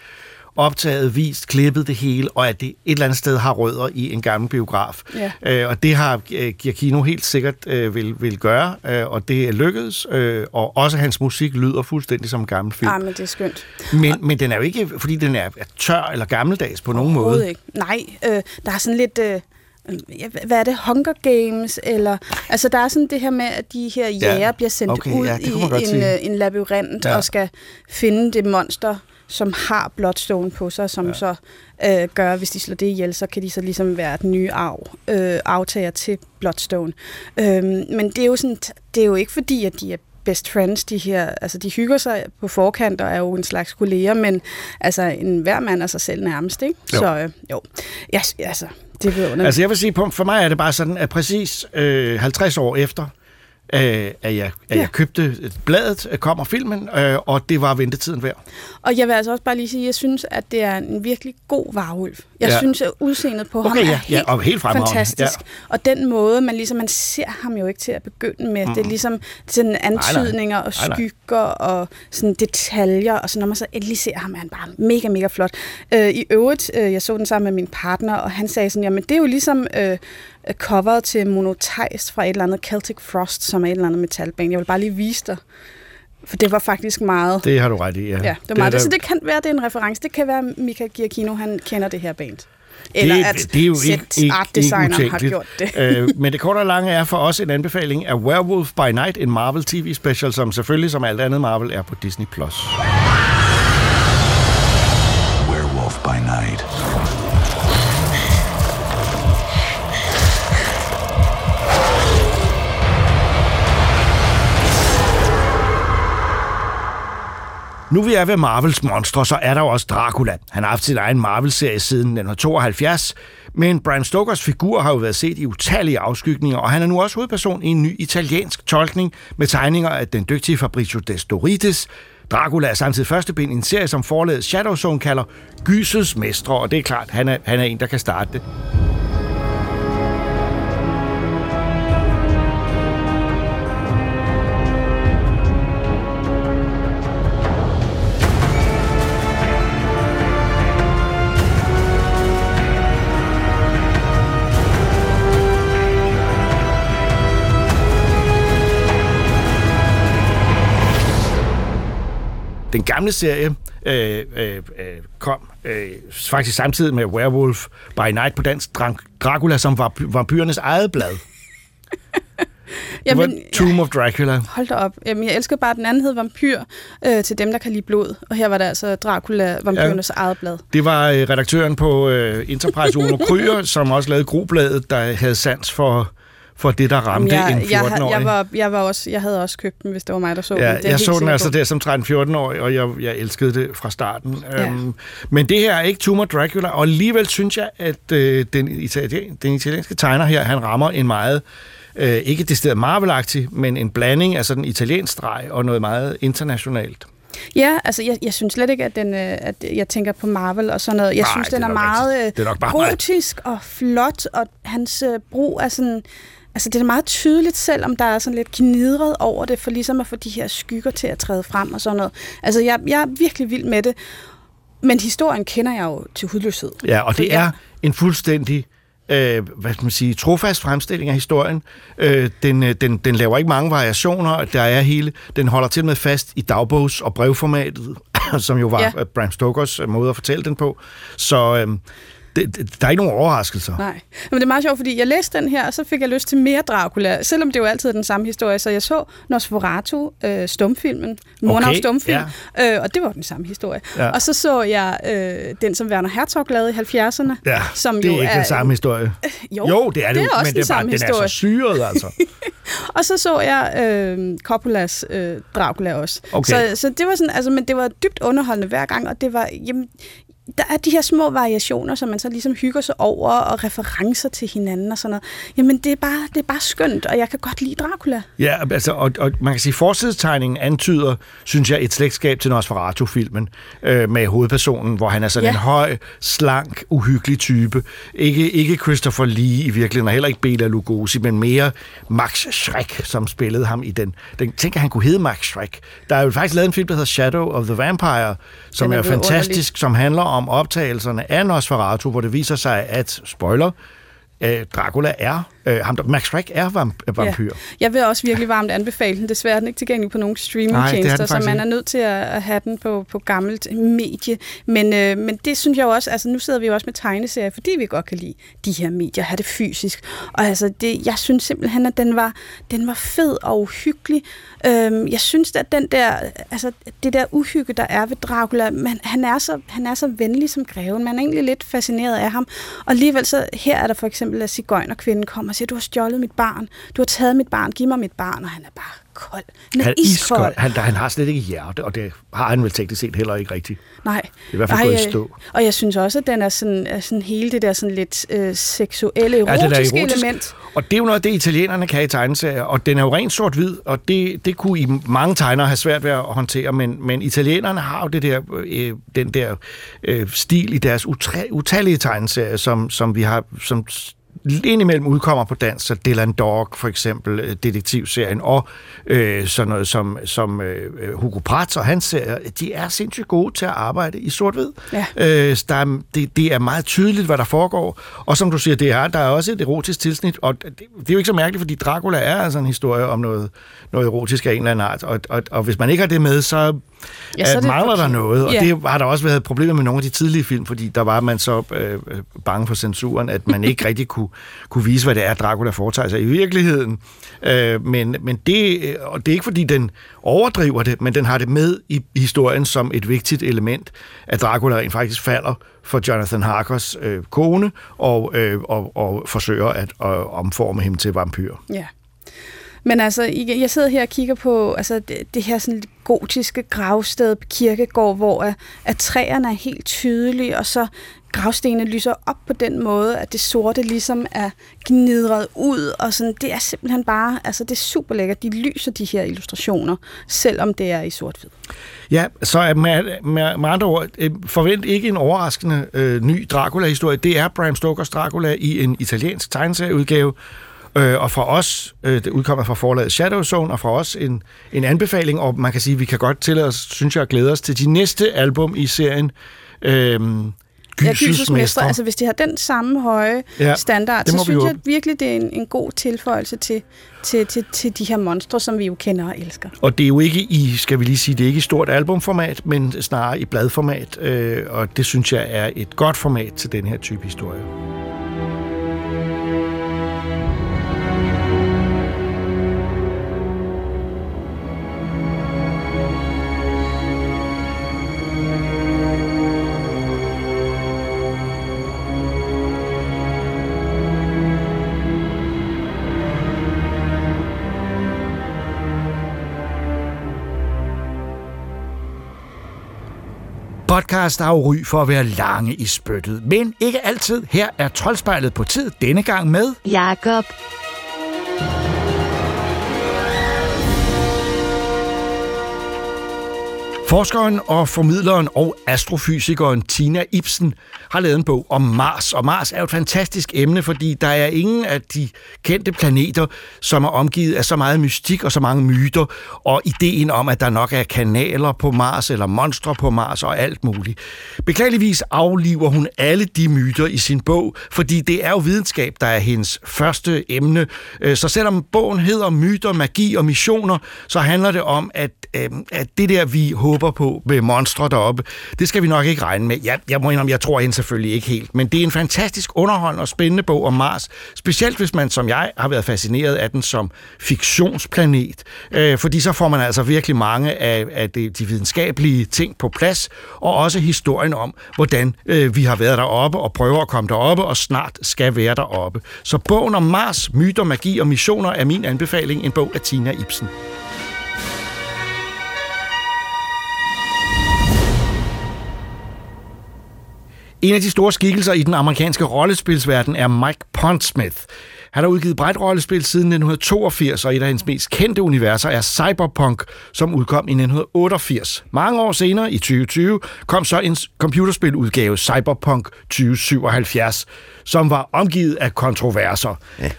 B: Optaget, vist, klippet det hele, og at det et eller andet sted har rødder i en gammel biograf.
A: Ja.
B: Øh, og det har øh, Giacchino helt sikkert øh, vil, vil gøre, øh, og det er lykkedes, øh, og også hans musik lyder fuldstændig som en gammel film.
A: Ah, men det er skønt.
B: Men, men den er jo ikke, fordi den er tør eller gammeldags på nogen måde.
A: Ikke. Nej, øh, der er sådan lidt... Øh, ja, hvad er det, Hunger Games, eller, altså der er sådan det her med, at de her jæger
B: Ja,
A: bliver sendt
B: okay,
A: ud
B: ja,
A: i en,
B: sige.
A: øh, en labyrint
B: Ja.
A: og skal finde det monster, som har Bloodstone på sig, som ja. så øh, gør, hvis de slår det ihjel, så kan de så ligesom være den nye arv, øh, aftager til Bloodstone. Øhm, men det er jo sådan, det er jo ikke fordi, at de er best friends, de her, altså de hygger sig på forkant og er jo en slags kolleger, men altså en hver mand er sig selv nærmest, ikke?
B: Jo.
A: Så øh, jo, ja, altså, det er vidunderligt.
B: Altså jeg vil sige, for mig er det bare sådan, at præcis øh, 50 år efter, øh, at, jeg, at
A: Ja.
B: jeg købte bladet, øh, kommer filmen, øh, og det var ventetiden værd.
A: Og jeg vil altså også bare lige sige, at jeg synes, at det er en virkelig god varulv. Jeg
B: Ja.
A: ja. synes, at udseendet på
B: Okay,
A: ham er
B: ja, ja,
A: helt,
B: og helt
A: fantastisk. Og den måde, man ligesom, man ser ham jo ikke til at begynde med. Mm. Det er ligesom sådan antydninger og
B: Nej, nej.
A: skygger og sådan detaljer. Og så når man så endelig ser ham, er han bare mega, mega flot. Øh, I øvrigt, øh, jeg så den sammen med min partner, og han sagde sådan, jamen det er jo ligesom øh, coveret til Monotheist fra et eller andet Celtic Frost, som er et eller andet metalband. Jeg vil bare lige vise dig. For det var faktisk meget...
B: Det har du ret i, ja.
A: Ja, det var
B: er
A: meget. Det, så det kan være, det er en reference. Det kan være, at Mika Giacchino, han kender det her band. Eller at
B: det er jo
A: set
B: ikke, ikke,
A: art
B: ikke
A: designer har
B: utænkeligt.
A: gjort det.
B: øh, men det korte og lange er for os en anbefaling af Werewolf by Night, en Marvel TV special, som selvfølgelig som alt andet Marvel er på Disney+. Plus. Nu vi er ved Marvels monstre, så er der jo også Dracula. Han har haft sin egen Marvel-serie siden 1972, men Bram Stokers figur har jo været set i utallige afskygninger, og han er nu også hovedperson i en ny italiensk tolkning med tegninger af den dygtige Fabrizio Destorides. Dracula er samtidig første bind i en serie, som forlaget Shadow Zone kalder Gysets Mestre, og det er klart, han er, han er en, der kan starte det. Den gamle serie øh, øh, øh, kom øh, faktisk samtidig med Werewolf by Night på dansk Dra- Dracula, som var vampyrernes eget blad.
A: Jamen,
B: Tomb of Dracula.
A: hold da op. Jamen, jeg elsker bare, den anden hed Vampyr øh, til dem, der kan lide blod. Og her var det altså Dracula, vampyrernes ja. eget blad.
B: Det var øh, redaktøren på øh, Enterprise, Uno Kryer, som også lavede Grobladet, der havde sans for, for det, der ramte
A: jeg,
B: en
A: jeg,
B: 14-årig.
A: jeg, var, jeg, var også, jeg havde også købt den, hvis det var mig, der så den.
B: Ja,
A: Det er
B: jeg så den altså der som 13-14-årig, og jeg, jeg elskede det fra starten.
A: Ja.
B: Øhm, men det her er ikke Tumor Dracula, og alligevel synes jeg, at øh, den, italien, den italienske tegner her, han rammer en meget, øh, ikke det sted marvel men en blanding af sådan italiensk streg og noget meget internationalt.
A: Ja, altså jeg, jeg synes slet ikke, at, den, øh, at jeg tænker på Marvel og sådan noget. Jeg
B: Nej,
A: synes,
B: det er
A: den er, meget.
B: Det er
A: øh,
B: mig.
A: gotisk og flot, og hans øh, brug er sådan... Altså det er meget tydeligt, selvom der er sådan lidt gnidret over det, for ligesom at få de her skygger til at træde frem og sådan noget. Altså jeg, jeg er virkelig vild med det, men historien kender jeg jo til hudløshed.
B: Ja, og det er en fuldstændig øh, hvad skal man sige, trofast fremstilling af historien. Øh, den, øh, den, den laver ikke mange variationer, der er hele, den holder til med fast i dagbogs- og brevformatet, som jo var
A: Ja.
B: Bram Stokers måde at fortælle den på. Så øh, det, det, der er ikke nogen overraskelser.
A: Nej, men det er meget sjovt, fordi jeg læste den her, og så fik jeg lyst til mere Dracula, selvom det jo altid er den samme historie. Så jeg så Nosferatu, øh, stumfilmen, Murnau
B: Okay,
A: stumfilm, øh, og det var den samme historie.
B: Ja.
A: Og så så jeg øh, den, som Werner Herzog lavede i 70'erne,
B: Ja,
A: som
B: det
A: jo
B: er ikke den samme historie.
A: Jo,
B: jo det er det,
A: det er
B: jo,
A: også
B: men
A: den
B: det er bare, den er så syret, altså.
A: Og så så jeg øh, Coppolas øh, Dracula også.
B: Okay.
A: Så, så det var sådan, altså, men det var dybt underholdende hver gang, og det var, jamen, der er de her små variationer, som man så ligesom hygger sig over, og referencer til hinanden og sådan noget. Jamen, det er bare, det er bare skønt, og jeg kan godt lide Dracula.
B: Ja, altså, og, og man kan sige, at forsidstegningen antyder, synes jeg, et slægtskab til Nosferatu-filmen øh, med hovedpersonen, hvor han er sådan
A: Ja.
B: en høj, slank, uhyggelig type. Ikke, ikke Christopher Lee i virkeligheden, og heller ikke Bela Lugosi, men mere Max Schreck, som spillede ham i den. den tænker, han kunne hedde Max Schreck. Der er jo faktisk lavet en film, der hedder Shadow of the Vampire, som
A: Den er
B: er, fantastisk, som handler om om optagelserne af Nosferatu, hvor det viser sig, at, spoiler, øh, Dracula er, øh, ham der, Max Schreck er vamp- vampyr.
A: Ja. Jeg vil også virkelig varmt anbefale den. Desværre er den ikke tilgængelig på nogle streamingtjenester, så man er nødt til at at have den på, på gammelt medie. Men, øh, men det synes jeg jo også, altså nu sidder vi jo også med tegneserier, fordi vi godt kan lide de her medier, have det fysisk. Og altså, det, jeg synes simpelthen, at den var, den var fed og uhyggelig. Øhm, jeg synes, at den der, altså, det der uhygge, der er ved Dracula, man, han, er så, han er så venlig som greven. Man er egentlig lidt fascineret af ham. Og alligevel så, her er der for eksempel, at cigøjnerkvinden kommer og siger, du har stjålet mit barn. Du har taget mit barn. Giv mig mit barn. Og han er bare kold. Han er,
B: Han er
A: iskold.
B: iskold. Han, han har slet ikke hjerte, og det har han vel teknisk set heller ikke rigtigt.
A: Nej.
B: Det er i hvert fald gået i
A: øh,
B: stå.
A: Og jeg synes også, at den er sådan, er sådan hele det der sådan lidt øh, seksuelle, erotiske
B: Ja, er erotisk.
A: element.
B: Og det er jo noget det, italienerne kan i tegneserier, og den er jo rent sort-hvid, og det, det kunne i mange tegnere have svært ved at håndtere, men, men italienerne har jo det der, øh, den der øh, stil i deres utallige tegneserier, som, som vi har, som indimellem udkommer på dansk, så Dylan Dog for eksempel, øh, detektivserien, og øh, sådan noget som, som øh, Hugo Pratt og hans serier, de er sindssygt gode til at arbejde i sort-hvid.
A: Ja.
B: Øh, der er, det, det er meget tydeligt, hvad der foregår, og som du siger, det er, der er også et erotisk tilsnit, og det, det er jo ikke så mærkeligt, fordi Dracula er altså en historie om noget, noget erotisk af en eller anden art, og, og, og hvis man ikke har det med, så
A: Ja, så
B: at
A: det
B: mangler der
A: forkert.
B: noget, og
A: Ja.
B: det har der også været problemer med nogle af de tidlige film, fordi der var man så øh, øh, bange for censuren, at man ikke rigtig kunne, kunne vise, hvad det er, Dracula foretager sig i virkeligheden. Øh, men, men det, øh, og det er ikke, fordi den overdriver det, men den har det med i historien som et vigtigt element, at Dracula rent faktisk falder for Jonathan Harkers øh, kone, og, øh, og, og forsøger at øh, omforme ham til vampyr.
A: Ja. Men altså, jeg sidder her og kigger på altså, det, det her sådan lidt gotiske gravsted på kirkegård, hvor at, at træerne er helt tydelige, og så gravstenene lyser op på den måde, at det sorte ligesom er gnidret ud, og sådan, det er simpelthen bare, altså det er super lækkert. De lyser de her illustrationer, selvom det er i sort-hvid.
B: Ja, så med, med, med andre ord, øh, forvent ikke en overraskende øh, ny Dracula-historie. Det er Bram Stokers Dracula i en italiensk tegneserieudgave, øh, og fra os, øh, det udkommer fra forlaget Shadow Zone, og fra os en, en anbefaling, og man kan sige, at vi kan godt tillade os, synes jeg, at glæde os til de næste album i serien, øh,
A: Ja,
B: Gysels
A: Mestre,
B: Mestre.
A: altså hvis de har den samme høje
B: Ja,
A: ja, standard, så
B: vi
A: synes
B: jo-
A: jeg virkelig, det er en, en god tilføjelse til, til, til, til de her monstre, som vi jo kender og elsker.
B: Og det er jo ikke i, skal vi lige sige, det er ikke i stort albumformat, men snarere i bladformat, øh, og det synes jeg er et godt format til den her type historie. Podcast har jo ry for at være lange i spyttet, men ikke altid. Her er Troldspejlet på tid denne gang med
E: Jakob
B: Forskeren og formidleren og astrofysikeren Tina Ibsen har lavet en bog om Mars. Og Mars er jo et fantastisk emne, fordi der er ingen af de kendte planeter, som er omgivet af så meget mystik og så mange myter. Og ideen om, at der nok er kanaler på Mars eller monstre på Mars og alt muligt. Beklageligvis afliver hun alle de myter i sin bog, fordi det er jo videnskab, der er hendes første emne. Øh, så selvom bogen hedder Myter, Magi og Missioner, så handler det om, at, øh, at det der, vi håber på med monstre deroppe, det skal vi nok ikke regne med. Jeg, jeg må indrømme, jeg tror hende selvfølgelig ikke helt, men det er en fantastisk underholdende og spændende bog om Mars, specielt hvis man som jeg har været fascineret af den som fiktionsplanet, øh, fordi så får man altså virkelig mange af, af de videnskabelige ting på plads, og også historien om, hvordan øh, vi har været deroppe og prøver at komme deroppe og snart skal være deroppe. Så bogen om Mars, myter, magi og missioner er min anbefaling, en bog af Tina Ibsen. En af de store skikkelser i den amerikanske rollespilsverden er Mike Pondsmith. Han har udgivet brætrollespil siden 1982, og et af hans mest kendte universer er Cyberpunk, som udkom i 1988. Mange år senere, i 2020, kom så en computerspiludgave, Cyberpunk 2077, som var omgivet af kontroverser. Ja.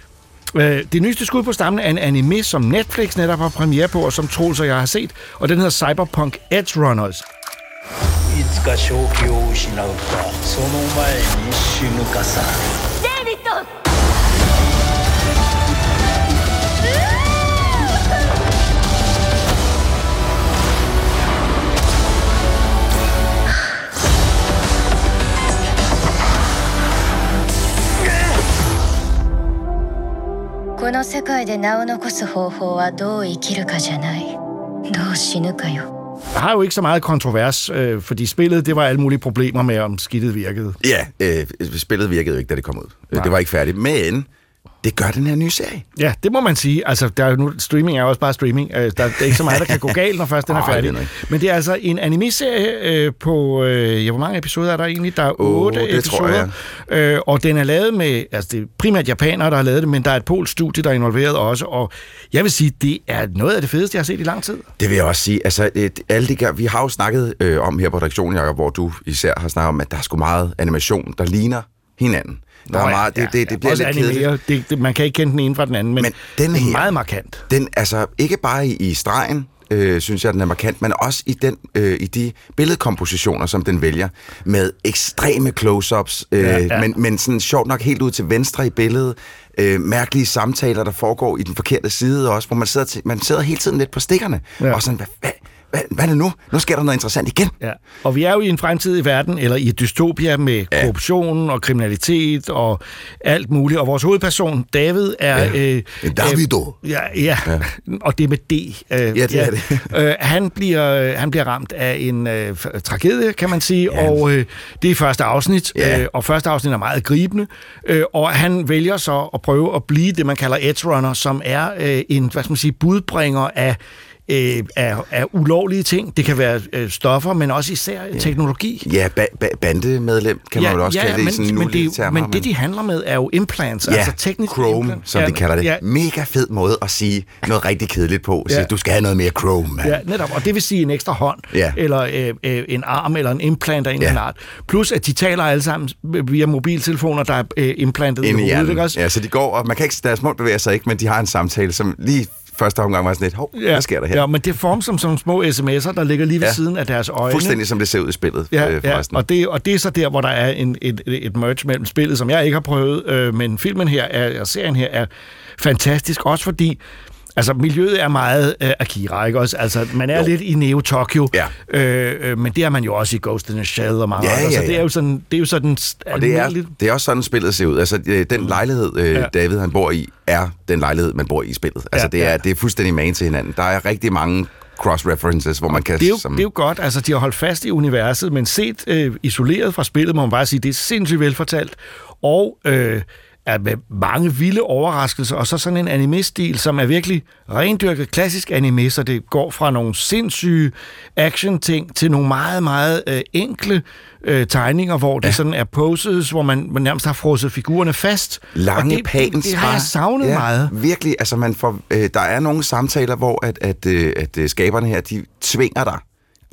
B: Øh, Det nyeste skud på stammen er en anime, som Netflix netop har premiere på, og som Troels og jeg har set, og den hedder Cyberpunk Edge Runners.
F: It
E: つか正気を失うかその前に死ぬかさ。
F: デイビッド！この世界で名を残す方法はどう生きるかじゃない。どう死ぬかよ
B: Der har jo ikke så meget kontrovers, øh, fordi spillet, det var alle mulige problemer med, om skidtet virkede.
C: Ja, øh, spillet virkede jo ikke, da det kom ud. Nej. Det var ikke færdigt. Men det gør den her nye serie.
B: Ja, det må man sige. Altså, der er nu, streaming er jo også bare streaming. Øh, Der, er ikke så meget, der kan gå galt, når først den er
C: Ej,
B: færdig.
C: det.
B: Men det er altså en anime-serie øh, på... Øh, ja, hvor mange episoder er der egentlig? Der er otte
C: det tror
B: episoder. Øh, og den er lavet med... Altså, det er primært japanere, der har lavet det, men der er et polsk studie, der er involveret også. Og jeg vil sige, det er noget af det fedeste, jeg har set i lang tid.
C: Det vil jeg også sige. Altså, et, alle de, gør- vi har jo snakket øh, om her på redaktionen, Jacob, hvor du især har snakket om, at der er sgu meget animation, der ligner hinanden. Der er meget, det, det, det bliver
B: også
C: lidt kedeligt.
B: animeret. Det, det, man kan ikke kende den ene fra den anden, men,
C: Men den
B: det er
C: her-
B: meget markant.
C: Den, altså, ikke bare i, i stregen, øh, synes jeg, den er markant, men også i, den, øh, i de billedkompositioner, som den vælger, med ekstreme close-ups, øh,
B: Ja,
C: ja,
B: ja.
C: ja. Men, men sådan sjovt nok helt ud til venstre i billedet, øh, mærkelige samtaler, der foregår i den forkerte side også, hvor man sidder, til, man sidder hele tiden lidt på stikkerne,
B: Ja.
C: ja. og sådan, hvad, hvad, hvad, hvad er det nu? Nu sker der noget interessant igen.
B: Ja. Og vi er jo i en fremtidig verden, eller i et dystopia med ja. korruption og kriminalitet og alt muligt. Og vores hovedperson, David, er...
C: Ja.
B: Øh,
C: Davido.
B: Øh, ja, ja, ja, og det er med D. Øh,
C: Ja, det er det.
B: øh, han, bliver, han bliver ramt af en øh, tragedie, kan man sige, ja. og øh, det er første afsnit,
C: Ja.
B: øh, og første afsnit er meget gribende, øh, og han vælger så at prøve at blive det, man kalder edge runner, som er øh, en, hvad skal man sige, budbringer af øh, af, af ulovlige ting. Det kan være øh, stoffer, men også især ja. teknologi.
C: Ja, ba- ba- bandemedlem kan man vel også kalde det i sådan
B: men, det,
C: termer.
B: men det, de handler med, er jo implants,
C: Ja,
B: altså tekniske
C: Chrome,
B: implants.
C: som
B: ja,
C: de kalder det.
B: Ja,
C: Mega fed måde at sige noget rigtig kedeligt på. Så
B: Ja.
C: du skal have noget mere Chrome, mand.
B: Ja, netop. Og det vil sige en ekstra hånd,
C: Ja.
B: eller øh, øh, en arm, eller en implant af en
C: Ja.
B: ja. art. Plus, at de taler alle sammen via mobiltelefoner, der er øh, implantet
C: Ind i
B: hovedet. Ikke også?
C: Ja, så de går, og man kan ikke, deres mund bevæger sig ikke, men de har en samtale, som lige første omgang var sådan lidt, hov, hvad sker der her?
B: Ja, men det form som, som små sms'er, der ligger lige ved
C: Ja.
B: ja. siden af deres øjne.
C: Fuldstændig som det ser ud i spillet,
B: Ja,
C: øh,
B: ja og, det, og det er så der, hvor der er en, et, et merge mellem spillet, som jeg ikke har prøvet, øh, men filmen her, er, og serien her er fantastisk, også fordi Altså, miljøet er meget øh, Akira, ikke også? Altså, man er
C: Jo.
B: lidt i Neo-Tokyo,
C: Ja.
B: øh, øh, men det er man jo også i Ghost in the Shell og meget
C: Ja,
B: andre, så
C: ja,
B: det
C: ja.
B: er jo sådan, det er jo sådan
C: Og det er, det er også sådan, spillet ser ud. Altså, den lejlighed, øh,
B: Ja.
C: David han bor i, er den lejlighed, man bor i i spillet. Altså,
B: Ja,
C: det, er,
B: ja.
C: det er fuldstændig man til hinanden. Der er rigtig mange cross-references, hvor man kan...
B: Det er, jo,
C: som,
B: det er jo godt, altså de har holdt fast i universet, men set øh, isoleret fra spillet, må man bare sige, det er sindssygt velfortalt, og øh, er med mange vilde overraskelser, og så sådan en anime-stil, som er virkelig rendyrket klassisk anime, så det går fra nogle sindssyge action-ting til nogle meget, meget øh, enkle øh, tegninger, hvor det sådan er poses, hvor man, man nærmest har frosset figurerne fast.
C: lange
B: og det,
C: pans.
B: det, det har jeg savnet ja. meget.
C: Virkelig, altså man får, øh, der er nogle samtaler, hvor at, at, øh, at øh, skaberne her, de tvinger dig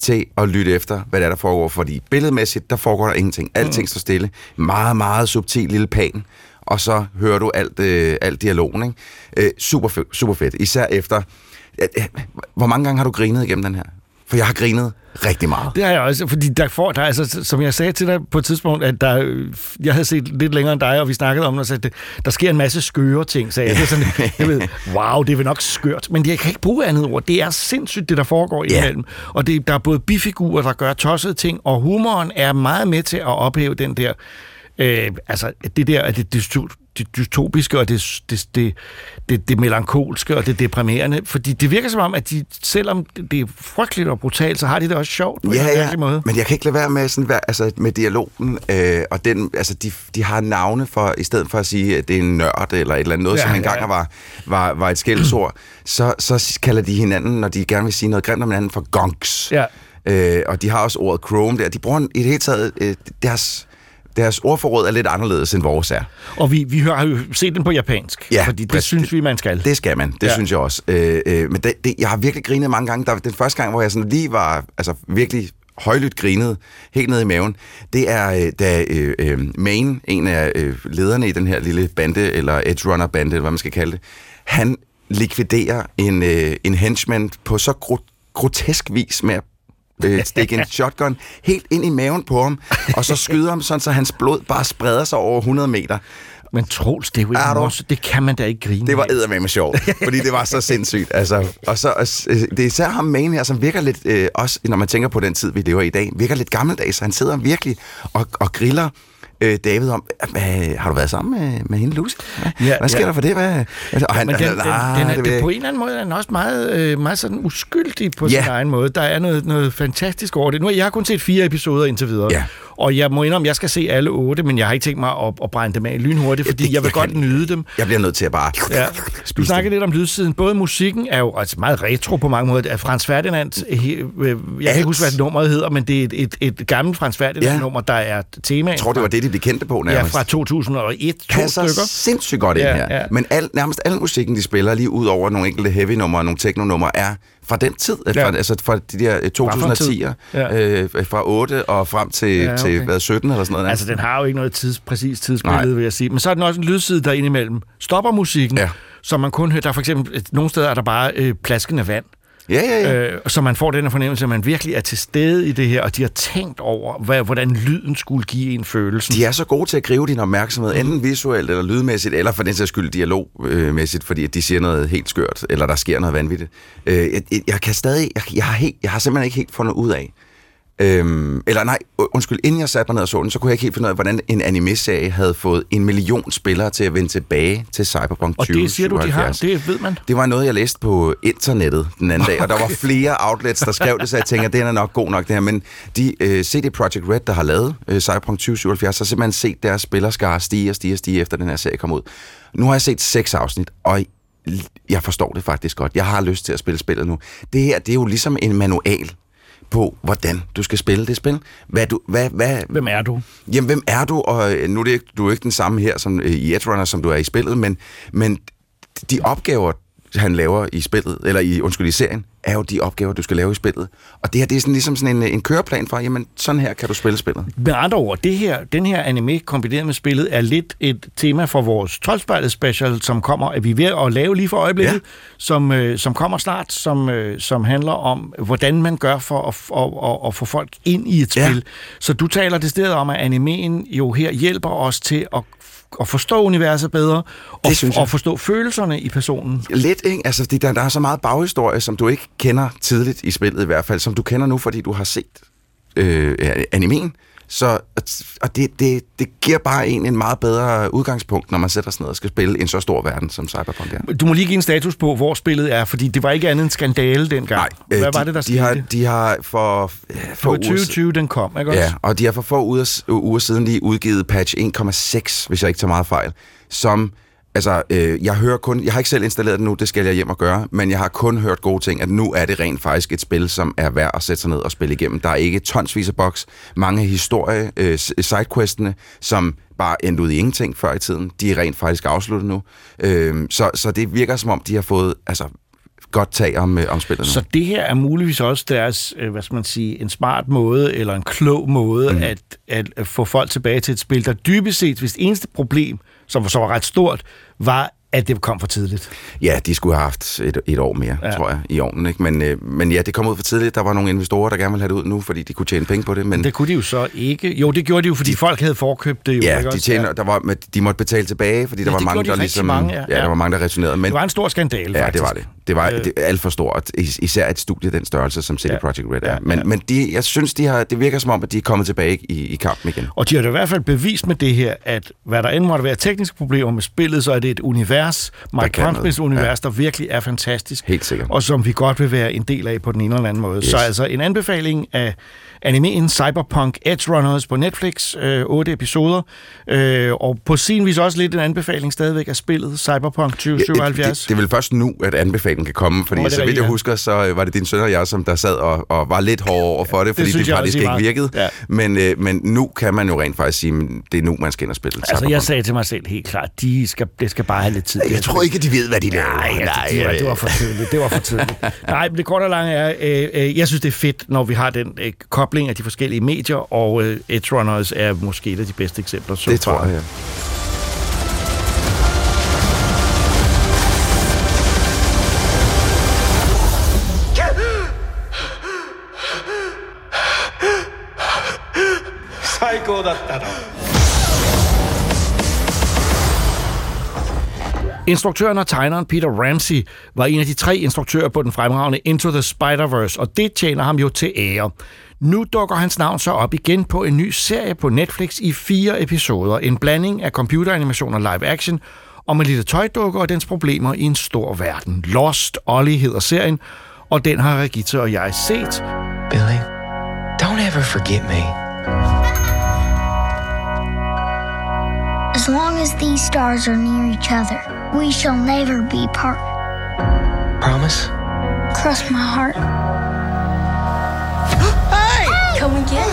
C: til at lytte efter, hvad der, er, der foregår, fordi billedmæssigt, der foregår der ingenting. Alting står stille. Meget, meget subtil lille pan, og så hører du alt, øh, alt dialogen. Ikke? Øh, super, fedt, super fedt. Især efter... Øh, øh, hvor mange gange har du grinet igennem den her? For jeg har grinet rigtig meget.
B: Det har jeg også, fordi der får, der, er altså, som jeg sagde til dig på et tidspunkt, at der, jeg havde set lidt længere end dig, og vi snakkede om det, at det, der sker en masse skøre ting, sagde jeg. Det er sådan, jeg ved, wow, det er vel nok skørt, men jeg kan ikke bruge andet ord. Det er sindssygt, det der foregår
C: Ja.
B: imellem. Og det, der er både bifigurer, der gør tossede ting, og humoren er meget med til at ophæve den der, øh, altså det der, at det, det, det dystopiske og det, det, det, det, det melankolske og det deprimerende, fordi det virker som om, at de, selvom det er frygteligt og brutalt, så har de det også sjovt på en
C: Ja, ja,
B: mærkelig måde.
C: men jeg kan ikke lade være med, sådan, altså, med dialogen, øh, og den, altså, de, de har navne for, i stedet for at sige, at det er en nørd eller et eller andet, noget,
B: Ja,
C: som engang
B: ja.
C: var, var, var et skældsord, så, så kalder de hinanden, når de gerne vil sige noget grimt om hinanden, for gonks.
B: Ja.
C: Øh, og de har også ordet chrome der. De bruger en- i det hele taget, øh, deres, deres ordforråd er lidt anderledes end vores er.
B: Og vi, vi har jo set den på japansk,
C: Ja,
B: fordi det
C: præcis.
B: synes vi, man skal.
C: Det skal man, det
B: Ja.
C: synes jeg også. Øh, øh, men det, det, jeg har virkelig grinet mange gange. Der, den første gang, hvor jeg sådan lige var altså, virkelig højlydt grinet, helt ned i maven, det er, øh, da øh, øh, Main, en af øh, lederne i den her lille bande, eller Edge Runner bande, eller hvad man skal kalde det, han likviderer en, øh, en henchman på så gro- grotesk vis med at øh, stikke en shotgun helt ind i maven på ham, og så skyde ham, sådan, så hans blod bare spreder sig over 100 meter.
B: Men Troels, det er jo ikke
C: Er
B: morsomt. Det kan man da ikke grine
C: Det var eddermame sjovt, fordi det var så sindssygt. Altså, og så, og, øh, det er især ham main her, som virker lidt, øh, også når man tænker på den tid, vi lever i i dag, virker lidt gammeldags. Han sidder virkelig og, og griller øh, David om, hvad, har du været sammen med, med hende, Lucy? Hvad,
B: Ja,
C: hvad sker
B: ja.
C: der for det? Hvad? Og han,
B: Men den, den,
C: "Ah,
B: den er,
C: det
B: det på en eller anden måde er den også meget, øh, meget sådan uskyldig på
C: Ja.
B: sin egen måde. Der er noget, noget fantastisk over det. Nu har jeg kun set fire episoder indtil videre.
C: Ja.
B: Og jeg må indrømme, jeg skal se alle otte, men jeg har ikke tænkt mig at, at brænde dem af lynhurtigt, fordi
C: det-
B: jeg vil
C: jeg
B: godt
C: kan-
B: nyde dem.
C: Jeg bliver nødt til at bare...
B: Ja. Du snakker lidt om lydsiden. Både musikken er jo altså meget retro på mange måder. Frans Ferdinand, øh, jeg kan ikke huske, hvad nummeret hedder, men det er et, et, et gammelt Frans
C: Ja.
B: Ferdinand-nummer, der er temaet.
C: Jeg tror, det var det, de blev kendte på
B: Ja,
C: nærmest.
B: fra 2001, to
C: passer
B: stykker.
C: sindssygt godt ind
B: Ja,
C: her.
B: ja.
C: Men al, nærmest al musikken, de spiller, lige ud over nogle enkelte heavy-numre og nogle techno-numre, er fra den tid, ja.
B: Ja.
C: fra, altså fra de der øh,
B: for en tid?
C: 2010'er,
B: Ja.
C: øh, fra 8 og frem til, Ja,
B: okay.
C: til hvad, 17 eller sådan noget.
B: Altså, den har jo ikke noget tids, præcis tidsbillede,
C: Nej.
B: vil jeg sige. Men så er den også en lydside, der indimellem stopper musikken,
C: Ja.
B: så man kun hører, der er for eksempel, et- nogle steder er der bare øh, plaskende vand,
C: Ja, ja, ja.
B: øh, så man får den her fornemmelse, at man virkelig er til stede i det her, og de har tænkt over, hvad, hvordan lyden skulle give en følelse.
C: De er så gode til at gribe din opmærksomhed, enten visuelt eller lydmæssigt, eller for den sags skyld dialogmæssigt, fordi at de siger noget helt skørt, eller der sker noget vanvittigt. Øh, jeg, jeg, jeg kan stadig, jeg, jeg, har helt, jeg har simpelthen ikke helt fundet ud af, Øhm, eller nej, undskyld, inden jeg satte mig ned og så den, så kunne jeg ikke helt finde ud af, hvordan en anime-serie havde fået en million spillere til at vende tilbage til Cyberpunk
B: og
C: 2077.
B: det siger du, de har, det ved man.
C: Det var noget, jeg læste på internettet den anden dag, og der var flere outlets, der skrev det, så jeg tænker, den er nok god nok det her. Men de uh, CD Projekt Red, der har lavet uh, Cyberpunk 2077, har simpelthen set deres spillerskare stige og stige og stige, efter den her serie kom ud. Nu har jeg set seks afsnit, og jeg forstår det faktisk godt. Jeg har lyst til at spille spillet nu. Det her, det er jo ligesom en manual på, hvordan du skal spille det spil. Hvad du, hvad, hvad,
B: Hvem er du?
C: Jamen, hvem er du? Og øh, nu er det ikke, du er ikke den samme her som øh, i Edrunner, som du er i spillet, men, men de opgaver, han laver i spillet, eller i, undskyld, i serien, er jo de opgaver, du skal lave i spillet. Og det her, det er sådan, ligesom sådan en, en køreplan for, jamen, sådan her kan du spille spillet.
B: Med andre ord, det her, den her anime kombineret med spillet er lidt et tema for vores troldspejlet special, som kommer, at vi er ved at lave lige for øjeblikket,
C: Ja.
B: ja. som, øh, som kommer snart, som, øh, som handler om, hvordan man gør for at, at, at, at få folk ind i et
C: Ja.
B: spil. Så du taler det sted om, at animeen jo her hjælper os til at, at forstå universet bedre, og, og forstå følelserne i personen.
C: Lidt, ikke? Altså, der, der er så meget baghistorie, som du ikke kender tidligt i spillet i hvert fald, som du kender nu, fordi du har set øh, animen. Så, og det, det, det giver bare en en meget bedre udgangspunkt, når man sætter sig ned og skal spille en så stor verden, som Cyberpunk er.
B: Du må lige give en status på, hvor spillet er, fordi det var ikke andet end skandale dengang.
C: øh,
B: Hvad
C: de,
B: var det, der
C: de
B: skete?
C: har, de har for, øh,
B: det
C: for
B: var
C: uger
B: 2020, den kom, ikke
C: Ja,
B: også?
C: og de har for få uger, uger siden lige udgivet patch 1,6, hvis jeg ikke tager meget fejl, som, altså, øh, jeg hører kun, jeg har ikke selv installeret det nu, det skal jeg hjem og gøre, men jeg har kun hørt gode ting, at nu er det rent faktisk et spil, som er værd at sætte sig ned og spille igennem. Der er ikke tonsvis af boks, mange historie, øh, sidequestene, som bare endte ud i ingenting før i tiden, de er rent faktisk afsluttet nu. Øh, så, så det virker som om, de har fået, altså, godt tag om, øh, om spillet nu.
B: Så det her er muligvis også deres, øh, hvad skal man sige, en smart måde, eller en klog måde, mm. at, at, at få folk tilbage til et spil, der dybest set, hvis det eneste problem, som så var ret stort, var, at det kom for tidligt.
C: Ja, de skulle have haft et, et år mere, ja.
B: Ja.
C: tror jeg, i ovnen. Ikke? Men, øh, men ja, det kom ud for tidligt. Der var nogle investorer, der gerne ville have det ud nu, fordi de kunne tjene penge på det. Men
B: Det kunne de jo så ikke. Jo, det gjorde de jo, fordi de, folk havde forkøbt det jo.
C: ja, de, tjener, der var, men de måtte betale tilbage, fordi der var mange,
B: de
C: der ligesom...
B: mange, ja.
C: ja, der
B: Ja.
C: var mange, der returnerede. Men,
B: Det var en stor skandale,
C: ja,
B: faktisk.
C: det var det. Det var
B: Øh.
C: det alt for stort, is- især et studie den størrelse, som CD
B: Ja.
C: Projekt Red er.
B: Ja,
C: Men,
B: ja.
C: men de, jeg synes, de har, det virker som om, at de er kommet tilbage i, i kampen igen.
B: Og de har da i hvert fald bevist med det her, at hvad der end måtte være tekniske problemer med spillet, så er det et univers, Mike
C: kan noget.
B: Pondsmiths univers, der virkelig er fantastisk.
C: Helt sikkert.
B: Og som vi godt vil være en del af på den ene eller anden måde.
C: Yes.
B: Så altså en anbefaling af animeen Cyberpunk Edge Runners på Netflix, øh, otte episoder. Øh, og på sin vis også lidt en anbefaling stadigvæk af spillet Cyberpunk
C: Ja,
B: 2077.
C: det, det er vel først nu, at anbefalingen kan komme, fordi
B: det
C: så vidt jeg
B: ja.
C: husker, så øh, var det din søn og jeg, som der sad og, og var lidt hårde over for det,
B: det
C: fordi det, det faktisk ikke
B: var.
C: virkede.
B: Ja.
C: Men, øh, men nu kan man jo rent faktisk sige, at det er nu, man skal ind og spille.
B: Altså, jeg sagde til mig selv helt klart, de skal, det skal bare have lidt tid.
C: jeg tror ikke, at de ved, hvad de laver.
B: Nej, altså, det, var, det var for tidligt. Det var for tidligt. Nej, men det korte og lange er, øh, øh, jeg synes, det er fedt, når vi har den øh, kobling kobling af de forskellige medier, og øh, Edge Runners er måske et af de bedste eksempler. Så
C: det tror jeg, ja.
E: Psycho だったの。
B: Instruktøren og tegneren Peter Ramsey var en af de tre instruktører på den fremragende Into the Spider-Verse, og det tjener ham jo til ære. Nu dukker hans navn så op igen på en ny serie på Netflix i fire episoder. En blanding af computeranimation og live action, om en lille tøjdukke og dens problemer i en stor verden. Lost Ollie hedder serien, og den har Regita og jeg set.
G: Billy, don't ever forget me.
H: As long as these stars are near each other, we shall never be apart.
G: Promise?
H: Cross my heart.
F: Come again.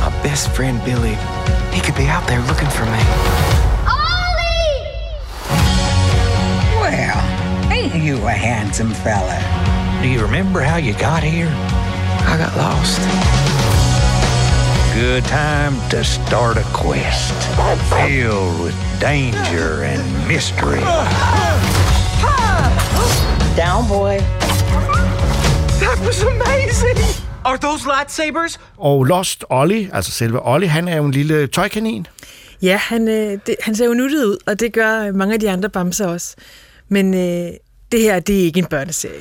G: My best friend Billy, he could be out there looking for me. Ollie!
I: Well, ain't you a handsome fella? Do you remember how you got here?
G: I got lost.
I: Good time to start a quest filled with danger and mystery.
J: Down, boy.
G: That was amazing! Are those lightsabers?
B: Og Lost Ollie, altså selve Ollie, han er jo en lille tøjkanin.
K: Ja, han, øh, det, han ser jo nuttet ud, og det gør mange af de andre bamser også. Men øh, det her, det er ikke en børneserie.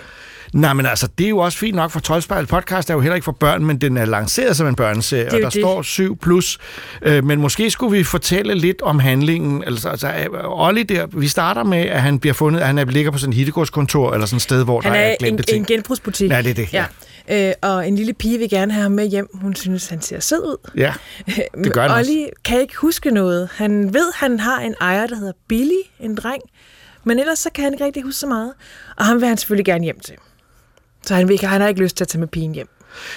B: Nej, men altså, det er jo også fint nok, for Troldspejlet podcast er jo heller ikke for børn, men den er lanceret som en børneserie,
K: er
B: og der
K: det.
B: står 7 plus. Øh, men måske skulle vi fortælle lidt om handlingen. Altså, altså Olli der, vi starter med, at han bliver fundet, at han er- ligger på sådan et hittegårdskontor, eller sådan et sted, hvor
K: Han
B: der er,
K: en,
B: glemte
K: en
B: ting.
K: genbrugsbutik.
B: Ja, det er det,
K: Ja. Øh, og en lille pige vil gerne have ham med hjem. Hun synes, han ser sød ud.
B: Ja, det gør han også.
K: Ollie kan ikke huske noget. Han ved, han har en ejer, der hedder Billy, en dreng. Men ellers så kan han ikke rigtig huske så meget. Og ham vil han selvfølgelig gerne hjem til. Så han, vil ikke, han har ikke lyst til at tage med pigen hjem.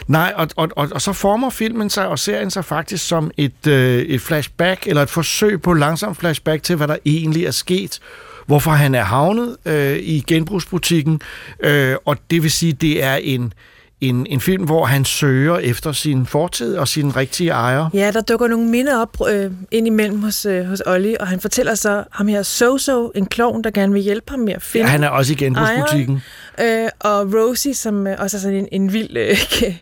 B: Nej, og, og, og, og så former filmen sig og serien sig faktisk som et, øh, et flashback, eller et forsøg på langsom flashback til, hvad der egentlig er sket. Hvorfor han er havnet øh, i genbrugsbutikken, øh, og det vil sige, det er en, en, en film, hvor han søger efter sin fortid og sin rigtige ejer.
K: Ja, der dukker nogle minder op øh, ind imellem hos, øh, hos Ollie, og han fortæller så ham her Soso, en klovn, der gerne vil hjælpe ham med at finde
B: Ja, han er også i genbrugsbutikken.
K: ejeren. Øh, og Rosie, som øh, også er sådan en, en vild øh,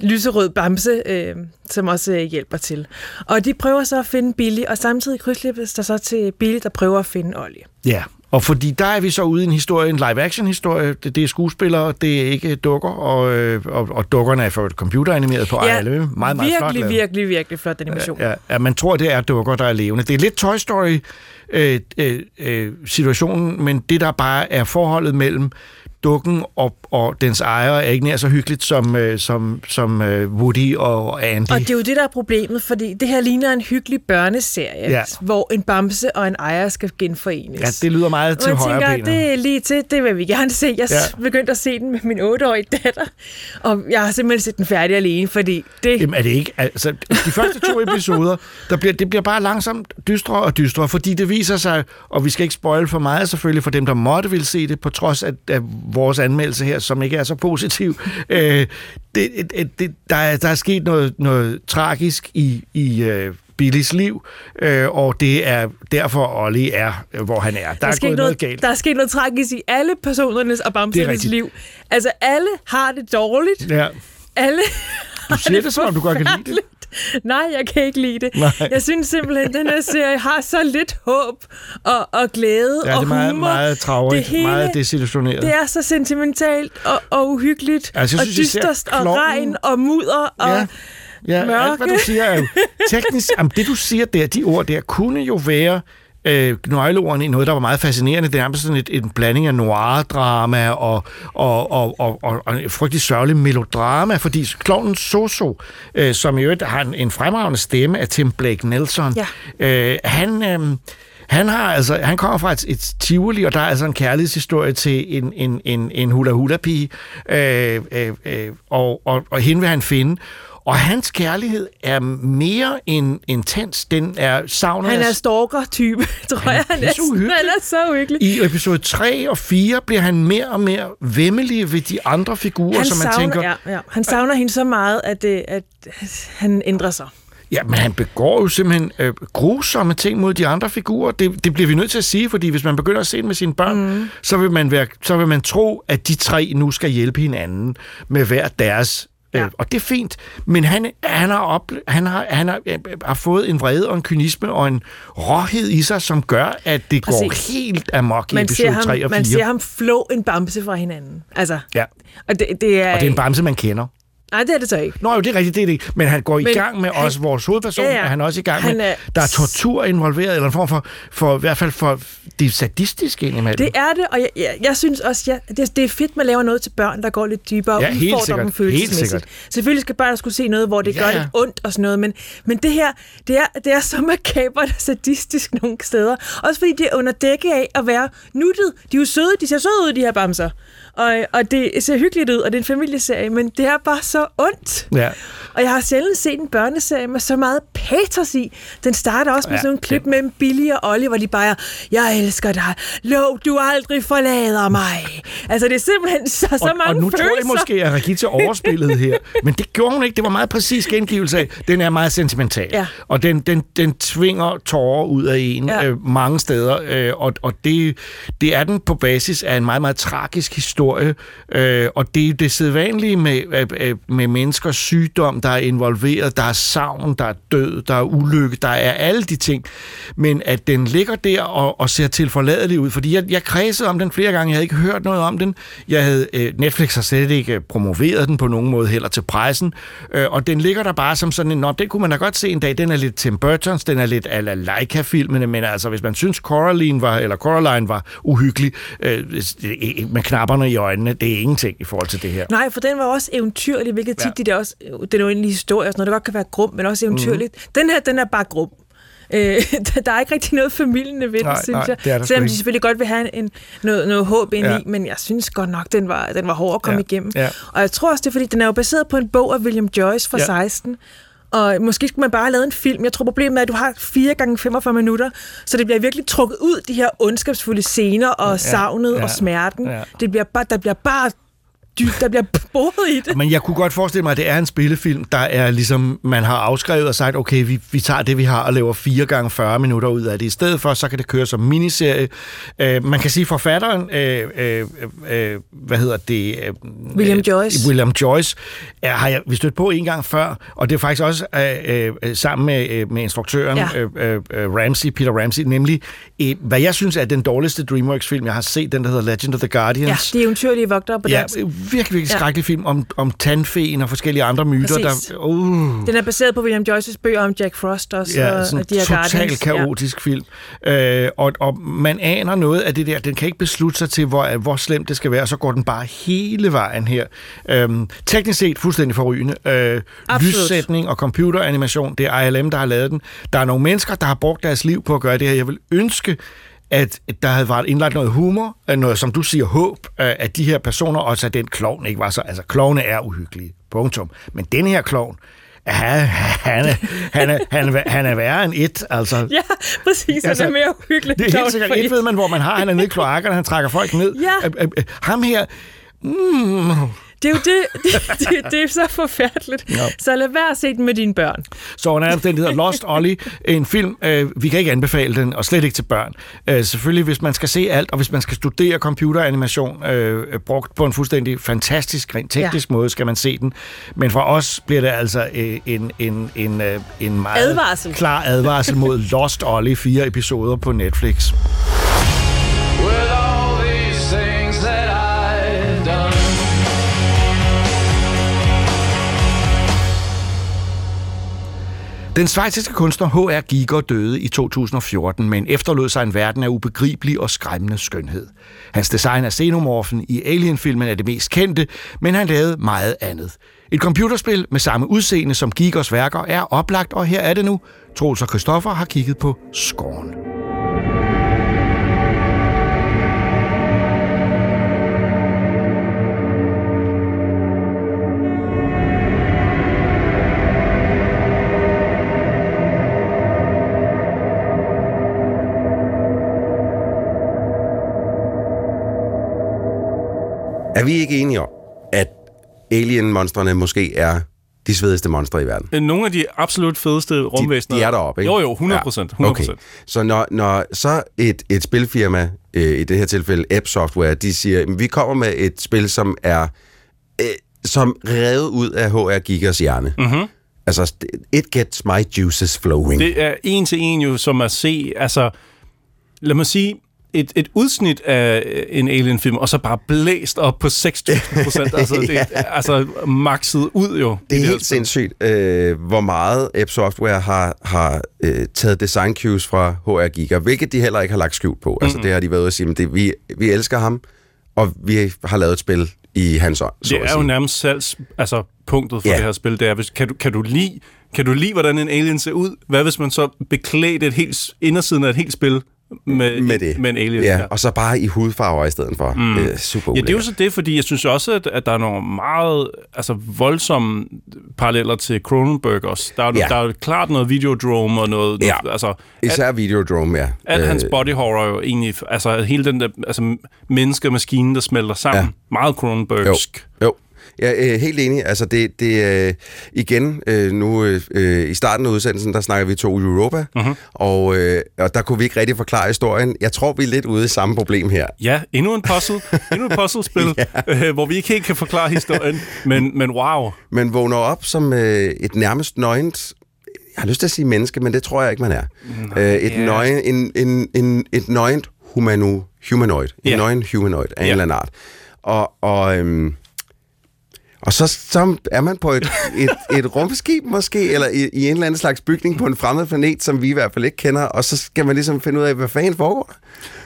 K: lyserød bamse, øh, som også øh, hjælper til. Og de prøver så at finde Billy, og samtidig krydsløbes der så til Billy, der prøver at finde Ollie.
B: Ja, og fordi der er vi så ude i en historie, en live-action-historie. Det, det er skuespillere, det er ikke dukker, og, øh, og, og dukkerne er for computeranimeret på ja, alle. Meget, meget
K: virkelig,
B: flot lavet.
K: virkelig, virkelig flot animation.
B: Ja, ja, man tror, det er dukker, der er levende. Det er lidt Toy Story øh, øh, øh, situationen, men det der bare er forholdet mellem dukken og, og dens ejer er ikke nær så hyggeligt som, øh, som, som øh, Woody og Andy.
K: Og det er jo det, der er problemet, fordi det her ligner en hyggelig børneserie,
B: Ja.
K: hvor en bamse og en ejer skal genforenes.
B: Ja, det lyder meget til højre
K: tænker, det er lige til, det vil vi gerne se. Jeg
B: ja.
K: begyndte at se den med min 8-årige datter, og jeg har simpelthen set den færdig alene, fordi det...
B: Jamen er det ikke? Altså, de første to episoder, der bliver, det bliver bare langsomt dystre og dystre, fordi det viser sig, og vi skal ikke spoil for meget selvfølgelig for dem, der måtte vil se det, på trods af, af vores anmeldelse her, som ikke er så positiv. Øh, det, det, der, er, der er sket noget, noget tragisk i, i øh, Billys liv, øh, og det er derfor Ollie er, øh, hvor han er. Der, er
K: sket
B: gået noget galt.
K: Der er sket noget tragisk i alle personernes og bamsernes liv. Altså, alle har det dårligt.
B: Ja.
K: Alle
B: Du siger det, som om du godt kan lide det.
K: Nej, jeg kan ikke lide det.
B: Nej.
K: Jeg synes simpelthen, at den her serie har så lidt håb og, og glæde
B: Ja, det
K: og
B: er meget,
K: humor.
B: meget travrigt, meget desillusioneret.
K: Det er så sentimentalt og, og uhyggeligt
B: Altså, jeg
K: og
B: synes især
K: dysterst og regn og mudder og
B: Ja. Ja,
K: mørke.
B: alt hvad du siger er jo teknisk... Jamen, det du siger der, de ord der, kunne jo være øh, nøgleordene i noget, der var meget fascinerende. Det er nærmest sådan et, en blanding af noir-drama og, og, og, og, og, og en frygtelig sørgelig melodrama, fordi klovnen Soso, øh, som i øvrigt har en, en fremragende stemme af Tim Blake Nelson,
K: Ja.
B: øh, han... Øh, han, har altså, han kommer fra et, et tivoli, og der er altså en kærlighedshistorie til en, en, en, en hula-hula-pige, øh, øh, øh, og, og, og hende vil han finde. Og hans kærlighed er mere end intens. Den er savnet
K: Han er stalker-type, tror jeg. Han er, han er så uhyggelig.
B: I episode 3 og 4 bliver han mere og mere vemmelig ved de andre figurer,
K: Han
B: som man
K: savner,
B: tænker...
K: ja, ja. han savner hende så meget, at, det, at han ændrer sig.
B: Ja, men han begår jo simpelthen øh, grusomme ting mod de andre figurer. Det, det bliver vi nødt til at sige, fordi hvis man begynder at se det med sine børn, mm. så, vil man være, så vil man tro, at de tre nu skal hjælpe hinanden med hver deres Ja. Øh, og det er fint, men han, han, har, op, han, har, han har, øh, har fået en vrede og en kynisme og en råhed i sig, som gør, at det Præcis. går helt amok i
K: man
B: episode
K: ham,
B: 3 og 4.
K: Man ser ham flå en bamse fra hinanden. Altså,
B: ja.
K: og, det, det er,
B: og det er en bamse, man kender.
K: Nej, det er det så ikke.
B: Nå jo, det er rigtigt, det er det. Men han går men, i gang med han, også vores hovedperson, ja, ja. er han også i gang han med. Er, der er tortur involveret, eller en form for, for i hvert fald for det sadistiske indimellem.
K: Det er det, og jeg, jeg, jeg synes også, ja, det, det er fedt, man laver noget til børn, der går lidt dybere
B: ja, helt sikkert.
K: dem Helt sikkert. Selvfølgelig skal børn skulle se noget, hvor det ja. gør lidt ondt og sådan noget, men, men det her, det er, det er så makabert og sadistisk nogle steder. Også fordi det er under dække af at være nuttet. De er jo søde, de ser søde ud, de her bamser. Og, og det ser hyggeligt ud, og det er en familieserie, men det er bare så ondt.
B: Ja.
K: Og jeg har sjældent set en børneserie med så meget patos i. Den starter også med ja, sådan en klip mellem Billy og Ollie, hvor de bare, jeg elsker dig, lov du aldrig forlader mig. Altså det er simpelthen så, så
B: og,
K: mange
B: Og nu
K: følelser.
B: tror jeg måske, at Regita overspillede her. Men det gjorde hun ikke. Det var meget præcis gengivelse af. Den er meget sentimental.
K: Ja.
B: Og den, den, den tvinger tårer ud af en ja. øh, mange steder. Øh, og og det, det er den på basis af en meget, meget tragisk historie. Øh, og det er det sædvanlige med, øh, med menneskers sygdom, der er involveret. Der er savn, der er død, der er ulykke, der er alle de ting. Men at den ligger der og, og ser tilforladelig ud. Fordi jeg, jeg kredsede om den flere gange. Jeg havde ikke hørt noget om den. Jeg havde, øh, Netflix har slet ikke promoveret den på nogen måde heller til pressen. Øh, og den ligger der bare som sådan en, nå, det kunne man da godt se en dag. Den er lidt Tim Burtons, den er lidt ala Leica-filmene, men altså, hvis man synes Coraline var, eller Coraline var uhyggelig, øh, med knapperne i øjnene, det er ingenting i forhold til det her.
K: Nej, for den var også eventyrlig, hvilket tit ja. de der også, det er jo en historie, og sådan noget, det godt kan være grum, men også eventyrligt. Mm. Den her, den er bare grum. Øh, der er ikke rigtig noget familiende ved
B: nej,
K: det, synes
B: nej,
K: jeg.
B: Det er
K: Selvom de selvfølgelig godt vil have en, noget, noget håb ind ja. i, men jeg synes godt nok, den var, den var hård at komme
B: ja.
K: igennem.
B: Ja.
K: Og jeg tror også, det er fordi, den er jo baseret på en bog af William Joyce fra ja. 16, og måske skulle man bare have lavet en film. Jeg tror, problemet er, at du har 4 gange 45 minutter, så det bliver virkelig trukket ud, de her ondskabsfulde scener, og ja, savnet ja, og smerten. Ja. Det bliver bare, der bliver bare dybt, der bliver boet i det.
B: Men jeg kunne godt forestille mig, at det er en spillefilm, der er ligesom, man har afskrevet og sagt, okay, vi, vi tager det, vi har, og laver 4 gange 40 minutter ud af det. I stedet for, så kan det køre som miniserie. Uh, man kan sige, forfatteren, uh, uh, uh, hvad hedder det?
K: Uh, William Joyce.
B: William Joyce, er, har jeg vi stødt på en gang før, og det er faktisk også uh, uh, sammen med, uh, med instruktøren ja. uh, uh, Ramsey, Peter Ramsey, nemlig, uh, hvad jeg synes er den dårligste DreamWorks-film, jeg har set, den der hedder Legend of the Guardians.
K: Ja, er eventyrlige vogtere på
B: ja,
K: dansk
B: virkelig, virkelig skrækkelig ja. film om, om tandfeen og forskellige andre myter. Der, uh.
K: Den er baseret på William Joyces bøger om Jack Frost også,
B: ja,
K: og,
B: sådan
K: og de
B: totalt kaotisk ja. film. Øh, og, og man aner noget af det der. Den kan ikke beslutte sig til, hvor, hvor slemt det skal være, og så går den bare hele vejen her. Øhm, teknisk set fuldstændig forrygende. Øh, lyssætning og computeranimation, det er ILM, der har lavet den. Der er nogle mennesker, der har brugt deres liv på at gøre det her. Jeg vil ønske, at der havde været indlagt noget humor, noget, som du siger, håb, at de her personer, også at den klovn ikke var så... Altså, klovne er uhyggelige, punktum. Men den her klovn, han, han, er, han, er, han, er, han er værre end et, altså.
K: Ja, præcis, altså, han er mere uhyggelig.
B: Det er helt sikkert et, ved man, hvor man har, han er nede i kloakkerne, han trækker folk ned.
K: Ja.
B: Ham her, mm,
K: det er jo det, det, det, det er så forfærdeligt. Ja. Så lad være at se den med dine børn.
B: Så under den hedder Lost Ollie, en film, øh, vi kan ikke anbefale den, og slet ikke til børn. Øh, selvfølgelig, hvis man skal se alt, og hvis man skal studere computeranimation, øh, brugt på en fuldstændig fantastisk, rent teknisk ja. måde, skal man se den. Men for os bliver det altså øh, en, en, en, øh, en meget
K: advarsel.
B: klar advarsel mod Lost Ollie, fire episoder på Netflix. Den svejsiske kunstner H.R. Giger døde i 2014, men efterlod sig en verden af ubegribelig og skræmmende skønhed. Hans design af xenomorfen i Alien-filmen er det mest kendte, men han lavede meget andet. Et computerspil med samme udseende som Gigers værker er oplagt, og her er det nu. Troels og Christoffer har kigget på Scorn.
C: Er vi ikke enige om, at alien-monstrene måske er de svedigste monstre i verden.
D: Øh, Nogle af de absolut fedeste rumvæsener.
C: De, de er deroppe, ikke?
D: Jo, jo, 100 procent. 100
C: Okay. Så når, når så et, et spilfirma, øh, i det her tilfælde App Software, de siger, "Jamen, vi kommer med et spil, som er øh, som revet ud af HR Gigas hjerne.
D: Mhm.
C: Altså, it gets my juices flowing.
D: Det er en til en jo, som at se, altså, lad mig sige, et, et udsnit af en Alien-film, og så bare blæst op på 6.000 procent. altså, det er altså makset ud jo.
C: Det er helt
D: spil.
C: sindssygt, øh, hvor meget App Software har, har øh, taget design cues fra HR Giga, hvilket de heller ikke har lagt skjult på. Altså,
D: Mhm.
C: det har de været ude at sige, men det, vi, vi elsker ham, og vi har lavet et spil i hans ånd,
D: Det er jo nærmest salgs, altså punktet for
C: Ja.
D: det her spil. Det er, hvis, kan, du, kan, du lide, kan du lide, hvordan en alien ser ud? Hvad hvis man så beklædte et helt, indersiden af et helt spil med,
C: med det.
D: med en alien?
C: Ja, og så bare i hudfarver i stedet for. Mm. Er super
D: Ja, det er jo
C: ulækkert.
D: så det, fordi jeg synes også, at, at der er nogle meget altså, voldsomme paralleller til Cronenberg også. Der er,
C: Ja.
D: ja. der er klart noget Videodrome og noget...
C: Ja.
D: noget altså,
C: Især Videodrome, ja.
D: Alt
C: Øh,
D: hans body horror er jo egentlig... Altså hele den der altså, menneske og maskinen, der smelter sammen.
C: Ja.
D: Ja. Meget Cronenbergsk.
C: Jo, er øh, helt enig. Altså det, det øh, igen, øh, nu øh, i starten af udsendelsen, der snakker vi to Europa,
D: Mhm.
C: og, øh, og der kunne vi ikke rigtig forklare historien. Jeg tror, vi er lidt ude i samme problem her.
D: Ja, endnu en puzzle. endnu et puzzlespil, ja. øh, hvor vi ikke helt kan forklare historien. Men, men wow.
C: Man vågner op som øh, et nærmest nøgent jeg har lyst til at sige menneske, men det tror jeg ikke, man er. øh, et,
D: ja.
C: nøgen, en, en, en, et nøgent humano, humanoid. En
D: Ja.
C: nøgen humanoid af en
D: Ja.
C: eller anden art. Og, og, øhm, og så, så er man på et, et, et rumskib måske, eller i, i en eller anden slags bygning på en fremmed planet, som vi i hvert fald ikke kender, og så skal man ligesom finde ud af, hvad fanden foregår?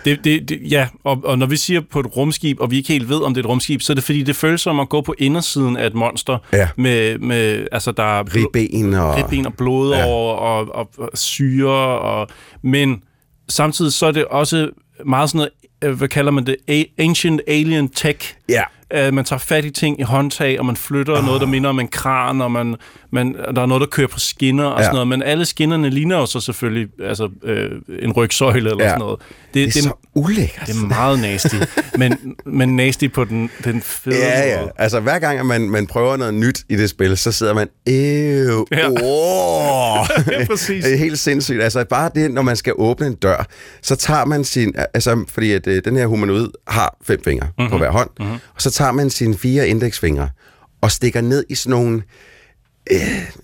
D: Det, det, det, ja, og, og når vi siger på et rumskib, og vi ikke helt ved, om det er et rumskib, så er det fordi, det føles som at gå på indersiden af et monster.
C: Ja.
D: Med, med, altså, der er
C: Ribben og...
D: ribben og blod
C: Ja.
D: og, og, og, og syre. Og, men samtidig så er det også meget sådan noget, øh, hvad kalder man det, A- ancient alien tech.
C: Ja.
D: Uh, man tager fat i ting i håndtag, og man flytter oh. noget, der minder om en kran, og man, man, der er noget, der kører på skinner og
C: Ja.
D: sådan noget. Men alle skinnerne ligner jo så selvfølgelig altså, øh, en rygsøjle eller
C: Ja.
D: sådan noget.
C: Det er så ulækkert.
D: Det er meget nasty, men, men nasty på den, den fede
C: Ja, ja.
D: måde.
C: Altså, hver gang, at man, man prøver noget nyt i det spil, så sidder man, ew,
D: Ja.
C: oh.
D: Ja, præcis.
C: det er helt sindssygt. Altså, bare det, når man skal åbne en dør, så tager man sin... Altså, fordi at, øh, den her humanoid har fem fingre
D: Mhm.
C: mm-hmm. på hver hånd, mm-hmm. og så tager man sine fire indeksfingre og stikker ned i sådan nogle øh,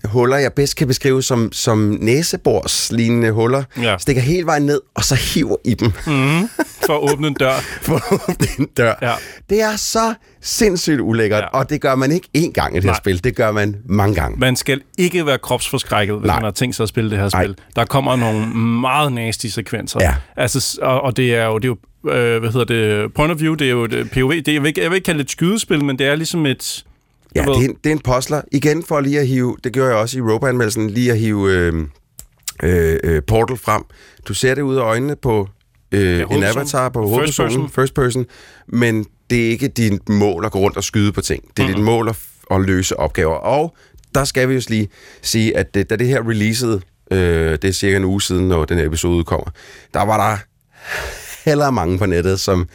C: huller, jeg bedst kan beskrive som, som næsebordslignende huller,
D: Ja.
C: stikker hele vejen ned, og så hiver i dem
D: Mm, for at åbne en dør.
C: for at åbne en dør.
D: Ja.
C: Det er så sindssygt ulækkert, ja. Og det gør man ikke én gang i det her
D: Nej.
C: spil, det gør man mange gange.
D: Man skal ikke være kropsforskrækket, hvis
C: Nej.
D: man har tænkt sig at spille det her
C: Nej.
D: spil. Der kommer nogle meget nasty sekvenser.
C: Ja.
D: Altså, og, og det er jo, det er jo øh, hvad hedder det, point of view, det er jo et POV. Det er, jeg, vil ikke, jeg vil ikke kalde det et skydespil, men det er ligesom et...
C: Ja, det er, en, det er en postler. Igen for lige at hive, det gjorde jeg også i Europa-anmeldelsen, lige at hive øh, øh, øh, Portal frem. Du ser det ud af øjnene på øh, en avatar, på
D: First person.
C: first person, men det er ikke dit mål at gå rundt og skyde på ting. Det er dit mål at, at løse opgaver. Og der skal vi jo lige sige, at det, da det her releasede, øh, det er cirka en uge siden, når den her episode udkommer, der var der heller mange på nettet, som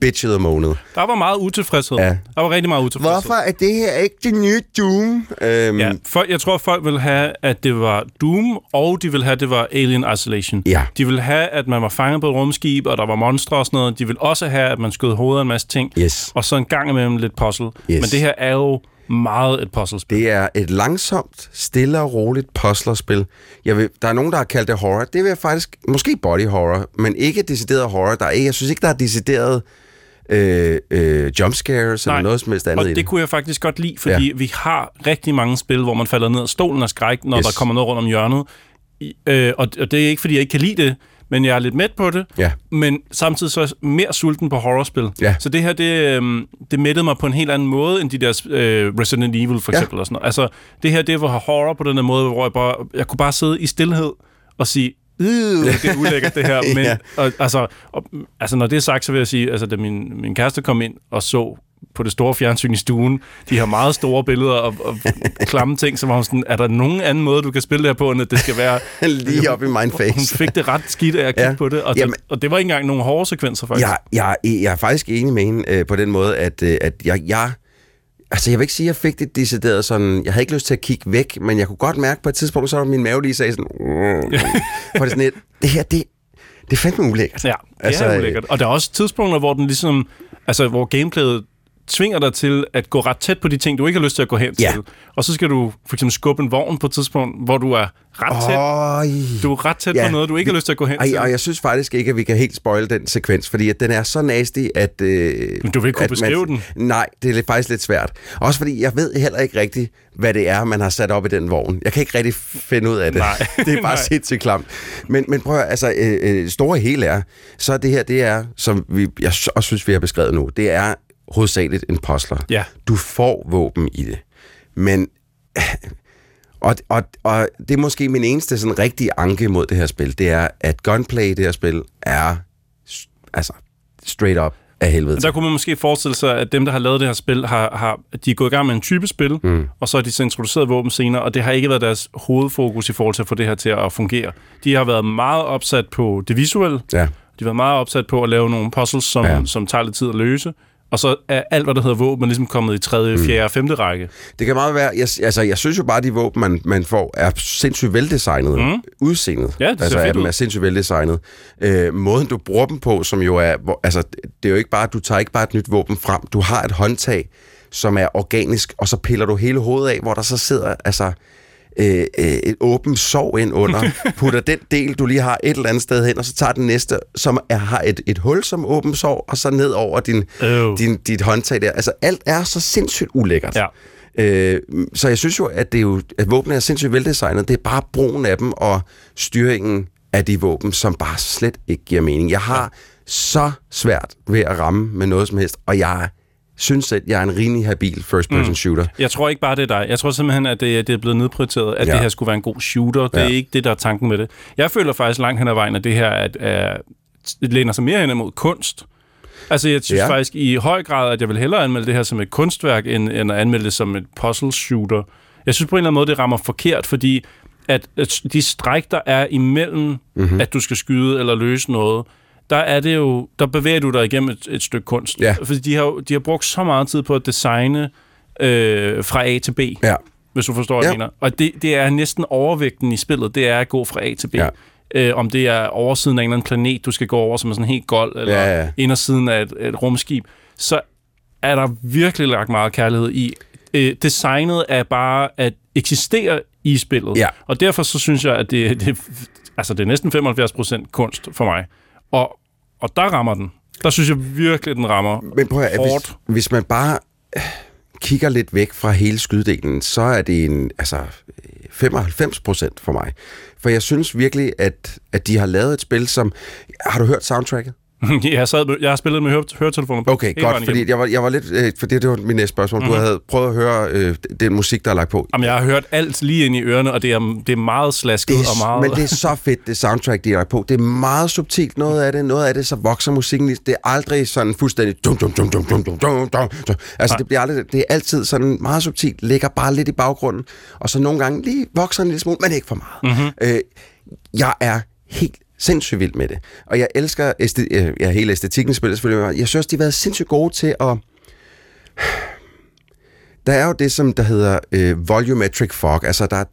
C: bitchede og moanede.
D: Der var meget utilfredshed.
C: Ja.
D: Der var rigtig meget utilfredshed.
C: Hvorfor er det her ikke det nye Doom? Øhm,
D: Ja, for, jeg tror, folk vil have, at det var Doom, og de vil have, at det var Alien Isolation.
C: Ja.
D: De vil have, at man var fanget på et rumskib, og der var monstre og sådan noget. De vil også have, at man skød hovedet af en masse ting.
C: Yes.
D: Og så en gang imellem lidt puzzle.
C: Yes.
D: Men det her er jo meget et puzzlespil.
C: Det er et langsomt, stille og roligt puzzlerspil. Jeg vil, der er nogen, der har kaldt det horror. Det vil jeg faktisk... Måske body horror, men ikke decideret horror. Der er, ikke- jeg synes ikke, der er decideret øh, øh, jumpscares eller noget som helst andet
D: og det
C: det.
D: kunne jeg faktisk godt lide, fordi ja. vi har rigtig mange spil, hvor man falder ned af stolen af skræk, når
C: Yes.
D: der kommer noget rundt om hjørnet. Øh, og, og det er ikke, fordi jeg ikke kan lide det, men jeg er lidt mæt på det.
C: Ja.
D: Men samtidig så er mere sulten på horrorspil.
C: Ja.
D: Så det her, det, øh, det mættede mig på en helt anden måde, end de der øh, Resident Evil for
C: Ja.
D: eksempel. Og sådan noget. Altså, det her, det var horror på den her måde, hvor jeg, bare, jeg kunne bare sidde i stillhed og sige, Øh, det er ulækkert det her. Men,
C: Ja.
D: og, altså, og, altså, når det er sagt, så vil jeg sige, altså, da min, min kæreste kom ind og så på det store fjernsyn i stuen, de har meget store billeder og, og klamme ting, så var hun sådan, er der nogen anden måde, du kan spille det her på, end at det skal være...
C: Lige op i my face.
D: Hun fik det ret skidt af at kigge
C: Ja.
D: ja. på det, og,
C: Jamen-
D: det, og det var ikke engang nogle hårde sekvenser, faktisk.
C: Jeg, jeg, jeg er faktisk enig med hende øh, på den måde, at, øh, at jeg, jeg Altså, jeg vil ikke sige, at jeg fik det decideret sådan... Jeg havde ikke lyst til at kigge væk, men jeg kunne godt mærke på et tidspunkt, så var min mave lige sagde sådan... for det sådan et, det her, det, det er fandme ulækkert.
D: Ja, det altså, er ulækkert. Og der er også tidspunkter, hvor den ligesom... Altså, hvor gameplayet tvinger dig til at gå ret tæt på de ting, du ikke har lyst til at gå hen
C: Ja.
D: til. Og så skal du for eksempel skubbe en vogn på et tidspunkt, hvor du er ret tæt.
C: Øj.
D: Du er ret tæt
C: Ja.
D: på noget, du ikke har lyst til at gå hen
C: Ej,
D: til.
C: og jeg synes faktisk ikke, at vi kan helt spoil den sekvens, fordi at den er så nasty, at... Øh,
D: Men du vil ikke kunne beskrive den.
C: Nej, det er faktisk lidt svært. Også fordi jeg ved heller ikke rigtigt, hvad det er, man har sat op i den vogn. Jeg kan ikke rigtig finde ud af det.
D: Nej.
C: det er bare sindssygt klamt. Men, men prøv at, altså, øh, øh, store hele er, så det her, det er, som vi, jeg også synes, vi har beskrevet nu, det er hovedsageligt en postler.
D: Ja.
C: Du får våben i det. Men og, og, og det er måske min eneste sådan rigtige anke mod det her spil, det er, at gunplay i det her spil er altså straight up af helvede.
D: Der kunne man måske forestille sig, at dem, der har lavet det her spil, har, har, de er gået i gang med en type spil, mm. og så har de så introduceret våben senere, og det har ikke været deres hovedfokus i forhold til at få det her til at fungere. De har været meget opsat på det visuelle,
C: Ja.
D: de har været meget opsat på at lave nogle puzzles, som,
C: ja.
D: som tager lidt tid at løse, og så er alt, hvad der hedder våben, ligesom kommet i tredje,
C: Mm.
D: fjerde og femte række.
C: Det kan meget være, jeg, altså jeg synes jo bare, at de våben, man, man får, er sindssygt veldesignet. Mm. Udseendet.
D: Ja, det
C: altså, af dem er sindssygt veldesignet. Øh, måden, du bruger dem på, som jo er, hvor, altså det er jo ikke bare, du tager ikke bare et nyt våben frem, du har et håndtag, som er organisk, og så piller du hele hovedet af, hvor der så sidder, altså øh, øh, et åbent sov ind under, putter den del, du lige har et eller andet sted hen, og så tager den næste, som er, har et, et hul som åbent sov, og så ned over din,
D: Øh.
C: din, dit håndtag der. Altså alt er så sindssygt ulækkert.
D: Ja.
C: Øh, så jeg synes jo, at, det er jo, at våbnene er sindssygt veldesignet. Det er bare brugen af dem og styringen af de våben, som bare slet ikke giver mening. Jeg har så svært ved at ramme med noget som helst, og jeg synes, at jeg er en rimelig habil first-person mm. shooter.
D: Jeg tror ikke bare, det er dig. Jeg tror simpelthen, at det, det er blevet nedprioriteret, at
C: Ja.
D: det her skulle være en god shooter. Det er
C: Ja.
D: ikke det, der er tanken med det. Jeg føler faktisk langt hen ad vejen, at det her at, at, det læner sig mere hen imod kunst. Altså, jeg synes
C: Ja.
D: faktisk i høj grad, at jeg vil hellere anmelde det her som et kunstværk, end, end at anmelde det som et puzzle shooter. Jeg synes på en eller anden måde, det rammer forkert, fordi at, at de stræk, der er imellem,
C: Mhm.
D: mm-hmm. at du skal skyde eller løse noget, der er det jo, der bevæger du dig igennem et, et stykke kunst.
C: Ja.
D: Fordi de har, de har brugt så meget tid på at designe øh, fra A til B,
C: Ja.
D: hvis du forstår, hvad jeg
C: Ja.
D: mener. Og det, det er næsten overvægten i spillet, det er at gå fra A til B.
C: Ja.
D: Øh, om det er oversiden af en eller anden planet, du skal gå over, som er sådan helt gold, eller
C: Ja, ja.
D: indersiden af et, et rumskib, så er der virkelig lagt meget kærlighed i. Øh, designet er bare at eksistere i spillet.
C: Ja.
D: Og derfor så synes jeg, at det, det, altså det er næsten 75% kunst for mig. Og, og der rammer den. Der synes jeg virkelig, den rammer
C: Men prøv at,
D: hårdt.
C: hvis, hvis man bare øh, kigger lidt væk fra hele skyddelen, så er det en, altså, øh, 95 procent for mig. For jeg synes virkelig, at, at de har lavet et spil, som... Har du hørt soundtracket?
D: jeg, sad, med, jeg har spillet med høre, høretelefoner på.
C: Okay, godt, fordi jeg var, jeg var lidt... Øh, for det, var min næste spørgsmål. Mm-hmm. Du
D: mhm.
C: havde prøvet at høre øh, den musik, der er lagt på.
D: Jamen, jeg har hørt alt lige ind i ørerne, og det er, det er meget slasket
C: det er,
D: og meget...
C: Men det er så fedt, det soundtrack, de har lagt på. Det er meget subtilt noget af det. Noget af det, så vokser musikken. Det er aldrig sådan fuldstændig... Dum, dum, dum, dum, dum, dum, dum, dum. Altså,
D: Nej.
C: det, bliver aldrig, det er altid sådan meget subtilt. Ligger bare lidt i baggrunden. Og så nogle gange lige vokser en lille smule, men ikke for meget.
D: Mm-hmm.
C: Øh, jeg er helt sindssygt vild med det. Og jeg elsker æste, øh, ja, hele æstetikken i spillet selvfølgelig. Jeg synes, de har været sindssygt gode til at... Der er jo det, som der hedder øh, volumetric fog. Altså, der,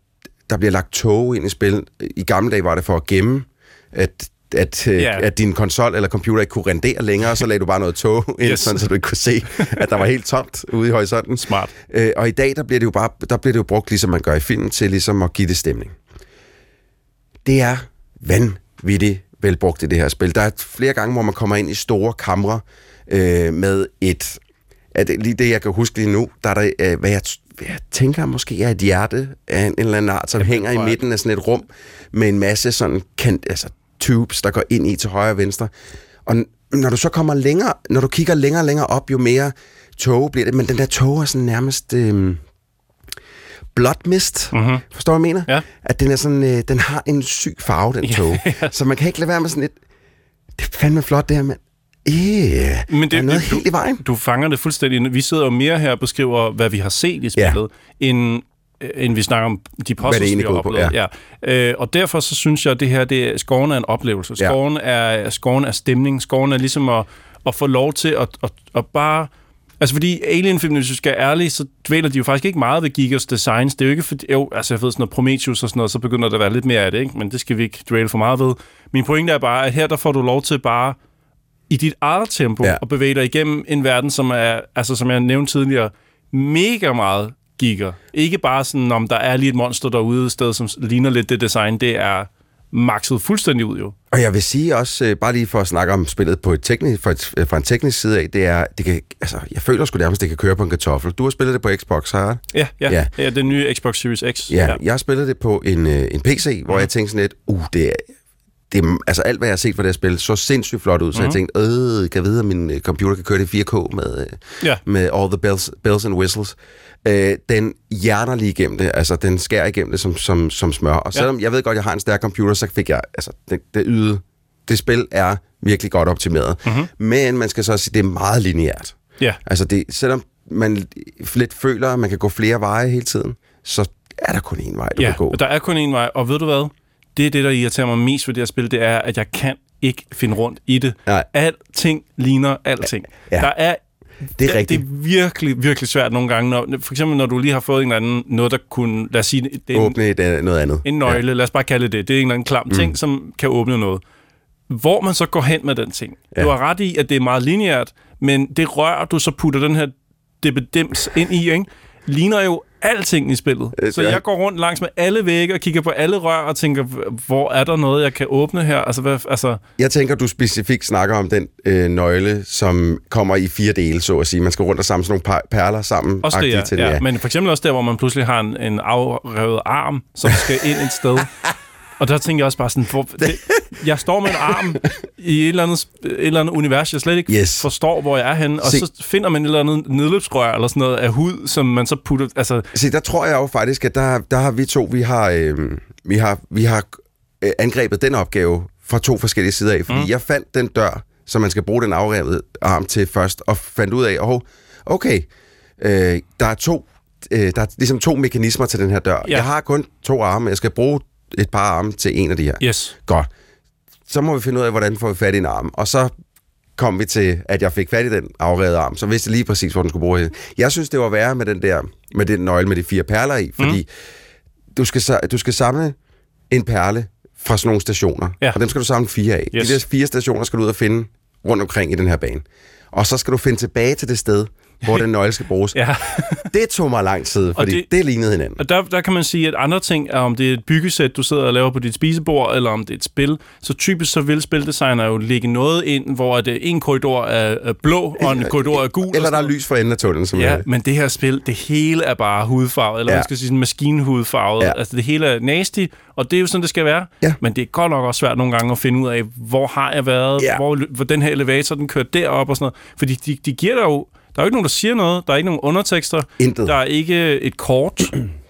C: der bliver lagt tog ind i spil. I gamle dage var det for at gemme, at at, øh,
D: Ja.
C: at din konsol eller computer ikke kunne rendere længere, så lagde du bare noget tog ind. Yes. sådan, så du ikke kunne se, at der var helt tomt ude i horisonten.
D: Smart.
C: Øh, og i dag, der bliver det jo bare der bliver det jo brugt, ligesom man gør i film, til ligesom at give det stemning. Det er vanvittigt velbrugt i det her spil. Der er flere gange, hvor man kommer ind i store kamre øh, med et... At lige det, jeg kan huske lige nu, der er der, øh, hvad, jeg, hvad jeg tænker måske er et hjerte af en, eller anden art, som hænger i midten af sådan et rum med en masse sådan kant, altså tubes, der går ind i til højre og venstre. Og når du så kommer længere, når du kigger længere og længere op, jo mere tåge bliver det, men den der tåge er sådan nærmest... Øh, blood mist.
D: Mhm.
C: Forstår du, hvad jeg mener?
D: Ja.
C: At den, er sådan, øh, den har en syg farve, den tog. Så man kan ikke lade være med sådan et... Det er fandme flot, det her, mand. Yeah,
D: Men det,
C: er noget
D: du,
C: helt i vejen.
D: Du fanger det fuldstændig. Vi sidder jo mere her og beskriver, hvad vi har set i spillet, ja. end, øh, end vi snakker om de puzzles, vi har
C: går på,
D: oplevet. Ja. Øh, og derfor så synes jeg, at det her, det er, skoven er en oplevelse.
C: Ja.
D: Skoven er, skoven er stemning. Skoven er ligesom at, at få lov til at, at, at bare Altså fordi Alien-filmen, hvis du skal være ærlig, så dvæler de jo faktisk ikke meget ved Gigas designs. Det er jo ikke fordi, jo, altså jeg ved sådan noget Prometheus og sådan noget, så begynder der at være lidt mere af det, ikke? men det skal vi ikke dvæle for meget ved. Min pointe er bare, at her der får du lov til bare i dit eget tempo
C: Ja.
D: at bevæge dig igennem en verden, som er, altså som jeg nævnte tidligere, mega meget giger. Ikke bare sådan, om der er lige et monster derude et sted, som ligner lidt det design, det er makset fuldstændig ud jo.
C: Og jeg vil sige også, øh, bare lige for at snakke om spillet på et teknisk, fra, et, øh, fra en teknisk side af, det er, det kan, altså, jeg føler sgu nærmest, det kan køre på en kartoffel. Du har spillet det på Xbox, har jeg?
D: Ja, ja,
C: Ja.
D: ja. ja den nye Xbox Series X.
C: Ja, jeg har spillet det på en, øh, en PC, hvor jeg tænkte sådan lidt, uh, det er, det er, altså alt, hvad jeg har set fra det her spil, så sindssygt flot ud, så jeg tænkte, øh, kan jeg vide, om min computer kan køre det i 4K med,
D: Ja.
C: med all the bells, bells and whistles. Øh, den hjerner lige igennem det, altså den skærer igennem det som, som, som smør. Og selvom jeg ved godt, jeg har en stærk computer, så fik jeg, altså det, det yde, det spil er virkelig godt optimeret. Mm-hmm. Men man skal så også sige, det er meget lineært.
D: Ja.
C: Altså det, selvom man lidt føler, at man kan gå flere veje hele tiden, så er der kun én vej, du
D: Ja,
C: kan gå.
D: der er kun en vej, og ved du hvad? Det er det, der irriterer mig mest ved det her spil, det er, at jeg kan ikke finde rundt i det.
C: Nej.
D: Alting ligner alting.
C: Ja.
D: Der er
C: Det er rigtigt.
D: Det er virkelig, virkelig svært nogle gange. Når, for eksempel, når du lige har fået en eller anden, noget, der kunne, lad os sige, det er en,
C: Åbne et, øh, noget andet.
D: en nøgle, ja. lad os bare kalde det det. Er en eller anden klam ting,
C: Mm.
D: som kan åbne noget. Hvor man så går hen med den ting.
C: Ja.
D: Du har ret i, at det er meget lineært, men det rør, du så putter den her dibedems ind i, ikke? Ligner jo alting i spillet.
C: Øh,
D: Så
C: ja.
D: jeg går rundt langs med alle vægge og kigger på alle rør og tænker, hvor er der noget, jeg kan åbne her? Altså, hvad, altså
C: Jeg tænker, du specifikt snakker om den øh, nøgle, som kommer i fire dele, så at sige. Man skal rundt og samle sådan nogle per- perler sammen.
D: også det, ja.
C: til
D: ja. Men for eksempel også der, hvor man pludselig har en, en afrevet arm, som skal ind et sted. Og der tænker jeg også bare sådan, hvor, det, jeg står med en arm i et eller, andet, et eller andet univers, jeg slet ikke
C: Yes.
D: forstår, hvor jeg er henne, og
C: Se.
D: så finder man et eller andet nedløbsrør eller sådan noget af hud, som man så putter... Altså,
C: Se, der tror jeg jo faktisk, at der, der har vi to, vi har, øh, vi har, vi har øh, angrebet den opgave fra to forskellige sider af. Fordi mm. jeg fandt den dør, som man skal bruge den afrevet arm til først, og fandt ud af, oh, okay, øh, der er to øh, der er ligesom to mekanismer til den her dør.
D: Ja.
C: Jeg har kun to arme, jeg skal bruge et par arme til en af de her.
D: yes.
C: Godt. Så må vi finde ud af, hvordan får vi fat i en arm. Og så kom vi til, at jeg fik fat i den afrevede arm, så vidste jeg lige præcis, hvor den skulle bruge. Jeg synes, det var værre med den der, med den nøgle med de fire perler i, fordi mm. du, skal, du skal samle en perle fra sådan nogle stationer,
D: Ja.
C: og dem skal du samle fire af.
D: Yes.
C: De der fire stationer skal du ud og finde rundt omkring i den her bane. Og så skal du finde tilbage til det sted, hvor den nøgle skal bruges.
D: Ja.
C: Det tog mig lang tid, fordi det,
D: det-
C: det lignede hinanden.
D: Og der, der kan man sige, at andre ting er, om det er et byggesæt, du sidder og laver på dit spisebord, eller om det er et spil. Så typisk så vil spildesigner jo lægge noget ind, hvor det en korridor er blå, og en korridor er gul. og
C: Eller der er lys for enden af tunnelen. Som
D: Ja,
C: er,
D: men det her spil, det hele er bare hudfarvet, eller
C: Ja.
D: man skal sige sådan maskinhudfarvet.
C: Ja.
D: Ja. Altså det hele er nasty, og det er jo sådan, det skal være.
C: Ja.
D: Men det er godt nok også svært nogle gange at finde ud af, hvor har jeg været,
C: Ja.
D: hvor, hvor den her elevator, den kører derop og sådan noget. Fordi de, de giver dig jo, der er jo ikke nogen, der siger noget, der er ikke nogen undertekster,
C: Intet.
D: der er ikke et kort.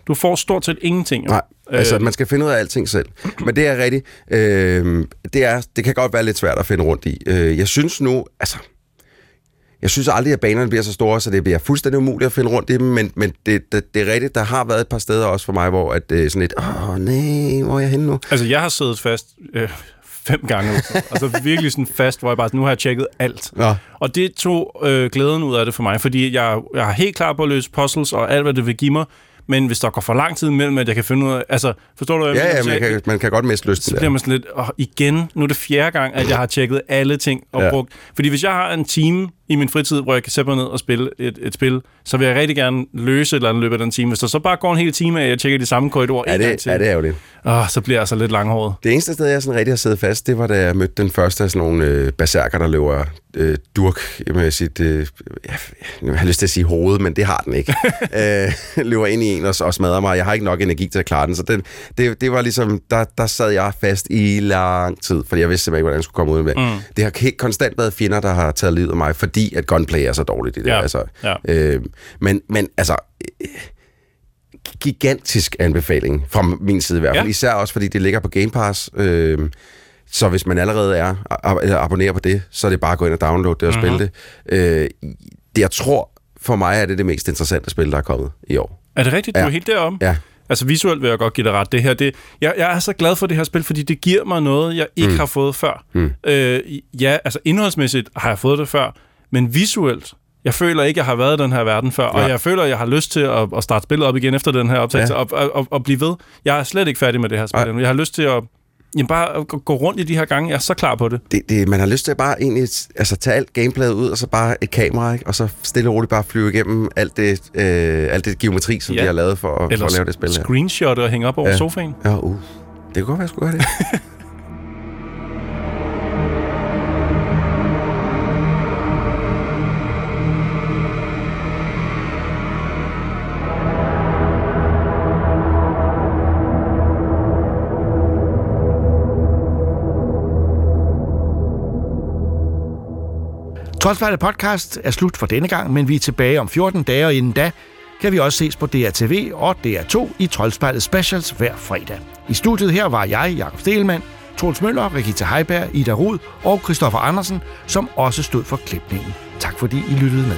D: Du får stort set ingenting. jo.
C: Nej, altså
D: Øh,
C: man skal finde ud af alting selv. Men det er rigtigt. Øh, det, er, det kan godt være lidt svært at finde rundt i. Øh, jeg synes nu, altså... Jeg synes aldrig, at banerne bliver så store, så det bliver fuldstændig umuligt at finde rundt i dem, men, men det, det, det er rigtigt, der har været et par steder også for mig, hvor at, øh, sådan lidt, åh nej, hvor er jeg henne nu?
D: Altså, jeg har siddet fast øh, fem gange. altså virkelig sådan fast, hvor jeg bare, nu har jeg tjekket alt.
C: Nå,
D: Og det tog øh, glæden ud af det for mig, fordi jeg, jeg er helt klar på at løse puzzles og alt, hvad det vil give mig. Men hvis der går for lang tid imellem, at jeg kan finde ud af... Altså, forstår du, hvad jeg
C: ja, ja,
D: mener?
C: man
D: Så
C: kan, man kan godt miste lysten
D: så
C: der.
D: bliver man sådan lidt, og igen, nu er det fjerde gang, at jeg har tjekket alle ting og
C: Ja.
D: ja. brugt. Fordi hvis jeg har en time i min fritid, hvor jeg kan sætte mig ned og spille et, et spil, så vil jeg rigtig gerne løse et eller andet løb af den time. Hvis der så bare går en hel time af, at jeg tjekker de samme korridorer
C: Ja, det,
D: til,
C: ja, det er jo det.
D: åh, så bliver jeg altså lidt langhåret.
C: Det eneste sted, jeg sådan rigtig har siddet fast, det var, da jeg mødte den første af sådan nogle øh, berserker, der løber øh, durk med sit, øh, ja, jeg har lyst til at sige hoved, men det har den ikke. øh, løber ind i en og, og smadrer mig. Jeg har ikke nok energi til at klare den, så den, det, det var ligesom, der, der sad jeg fast i lang tid, fordi jeg vidste simpelthen ikke, hvordan jeg skulle komme ud med. Mm. Det har helt konstant været fjender, der har taget livet af mig, fordi at gunplay er så dårligt i det.
D: Ja,
C: Altså,
D: ja.
C: øh, men, men altså, øh, gigantisk anbefaling fra min side i hvert fald.
D: Ja.
C: Især også, fordi det ligger på Game Pass. Øh, så hvis man allerede er eller abonnerer på det, så er det bare at gå ind og downloade det og
D: Mhm.
C: mm-hmm. spille det. Øh, det. Jeg tror, for mig er det det mest interessante spil, der er kommet i år.
D: Er det rigtigt? Du
C: Ja.
D: er helt derom?
C: Ja.
D: Altså visuelt vil jeg godt give dig ret. Det her, det, jeg, jeg er så glad for det her spil, fordi det giver mig noget, jeg ikke mm. har fået før.
C: Mm.
D: Øh, ja, altså indholdsmæssigt har jeg fået det før, men visuelt, jeg føler ikke, jeg har været i den her verden før, ja. og jeg føler, jeg har lyst til at, at starte spillet op igen efter den her optagelse, ja. og, og, og, og blive ved. Jeg er slet ikke færdig med det her spil. endnu. Jeg har lyst til at Jamen bare gå- rundt i de her gange. Jeg er så klar på det.
C: Det, det, man har lyst til at bare egentlig altså, tage alt gameplayet ud, og så bare et kamera, ikke? og så stille og roligt bare flyve igennem alt det, øh, alt det geometri, som
D: Ja.
C: de har lavet for, at- for at lave det spil her.
D: screenshot og hænge op over
C: Ja.
D: sofaen.
C: Ja, uh. Det kunne godt være, jeg skulle gøre det.
B: Troldspejlet podcast er slut for denne gang, men vi er tilbage om 14 dage, og inden da kan vi også ses på DRTV og DR2 i Troldspejlet Specials hver fredag. I studiet her var jeg, Jakob Stelmann, Troels Møller, Regita Heiberg, Ida Rud og Christoffer Andersen, som også stod for klipningen. Tak fordi I lyttede med.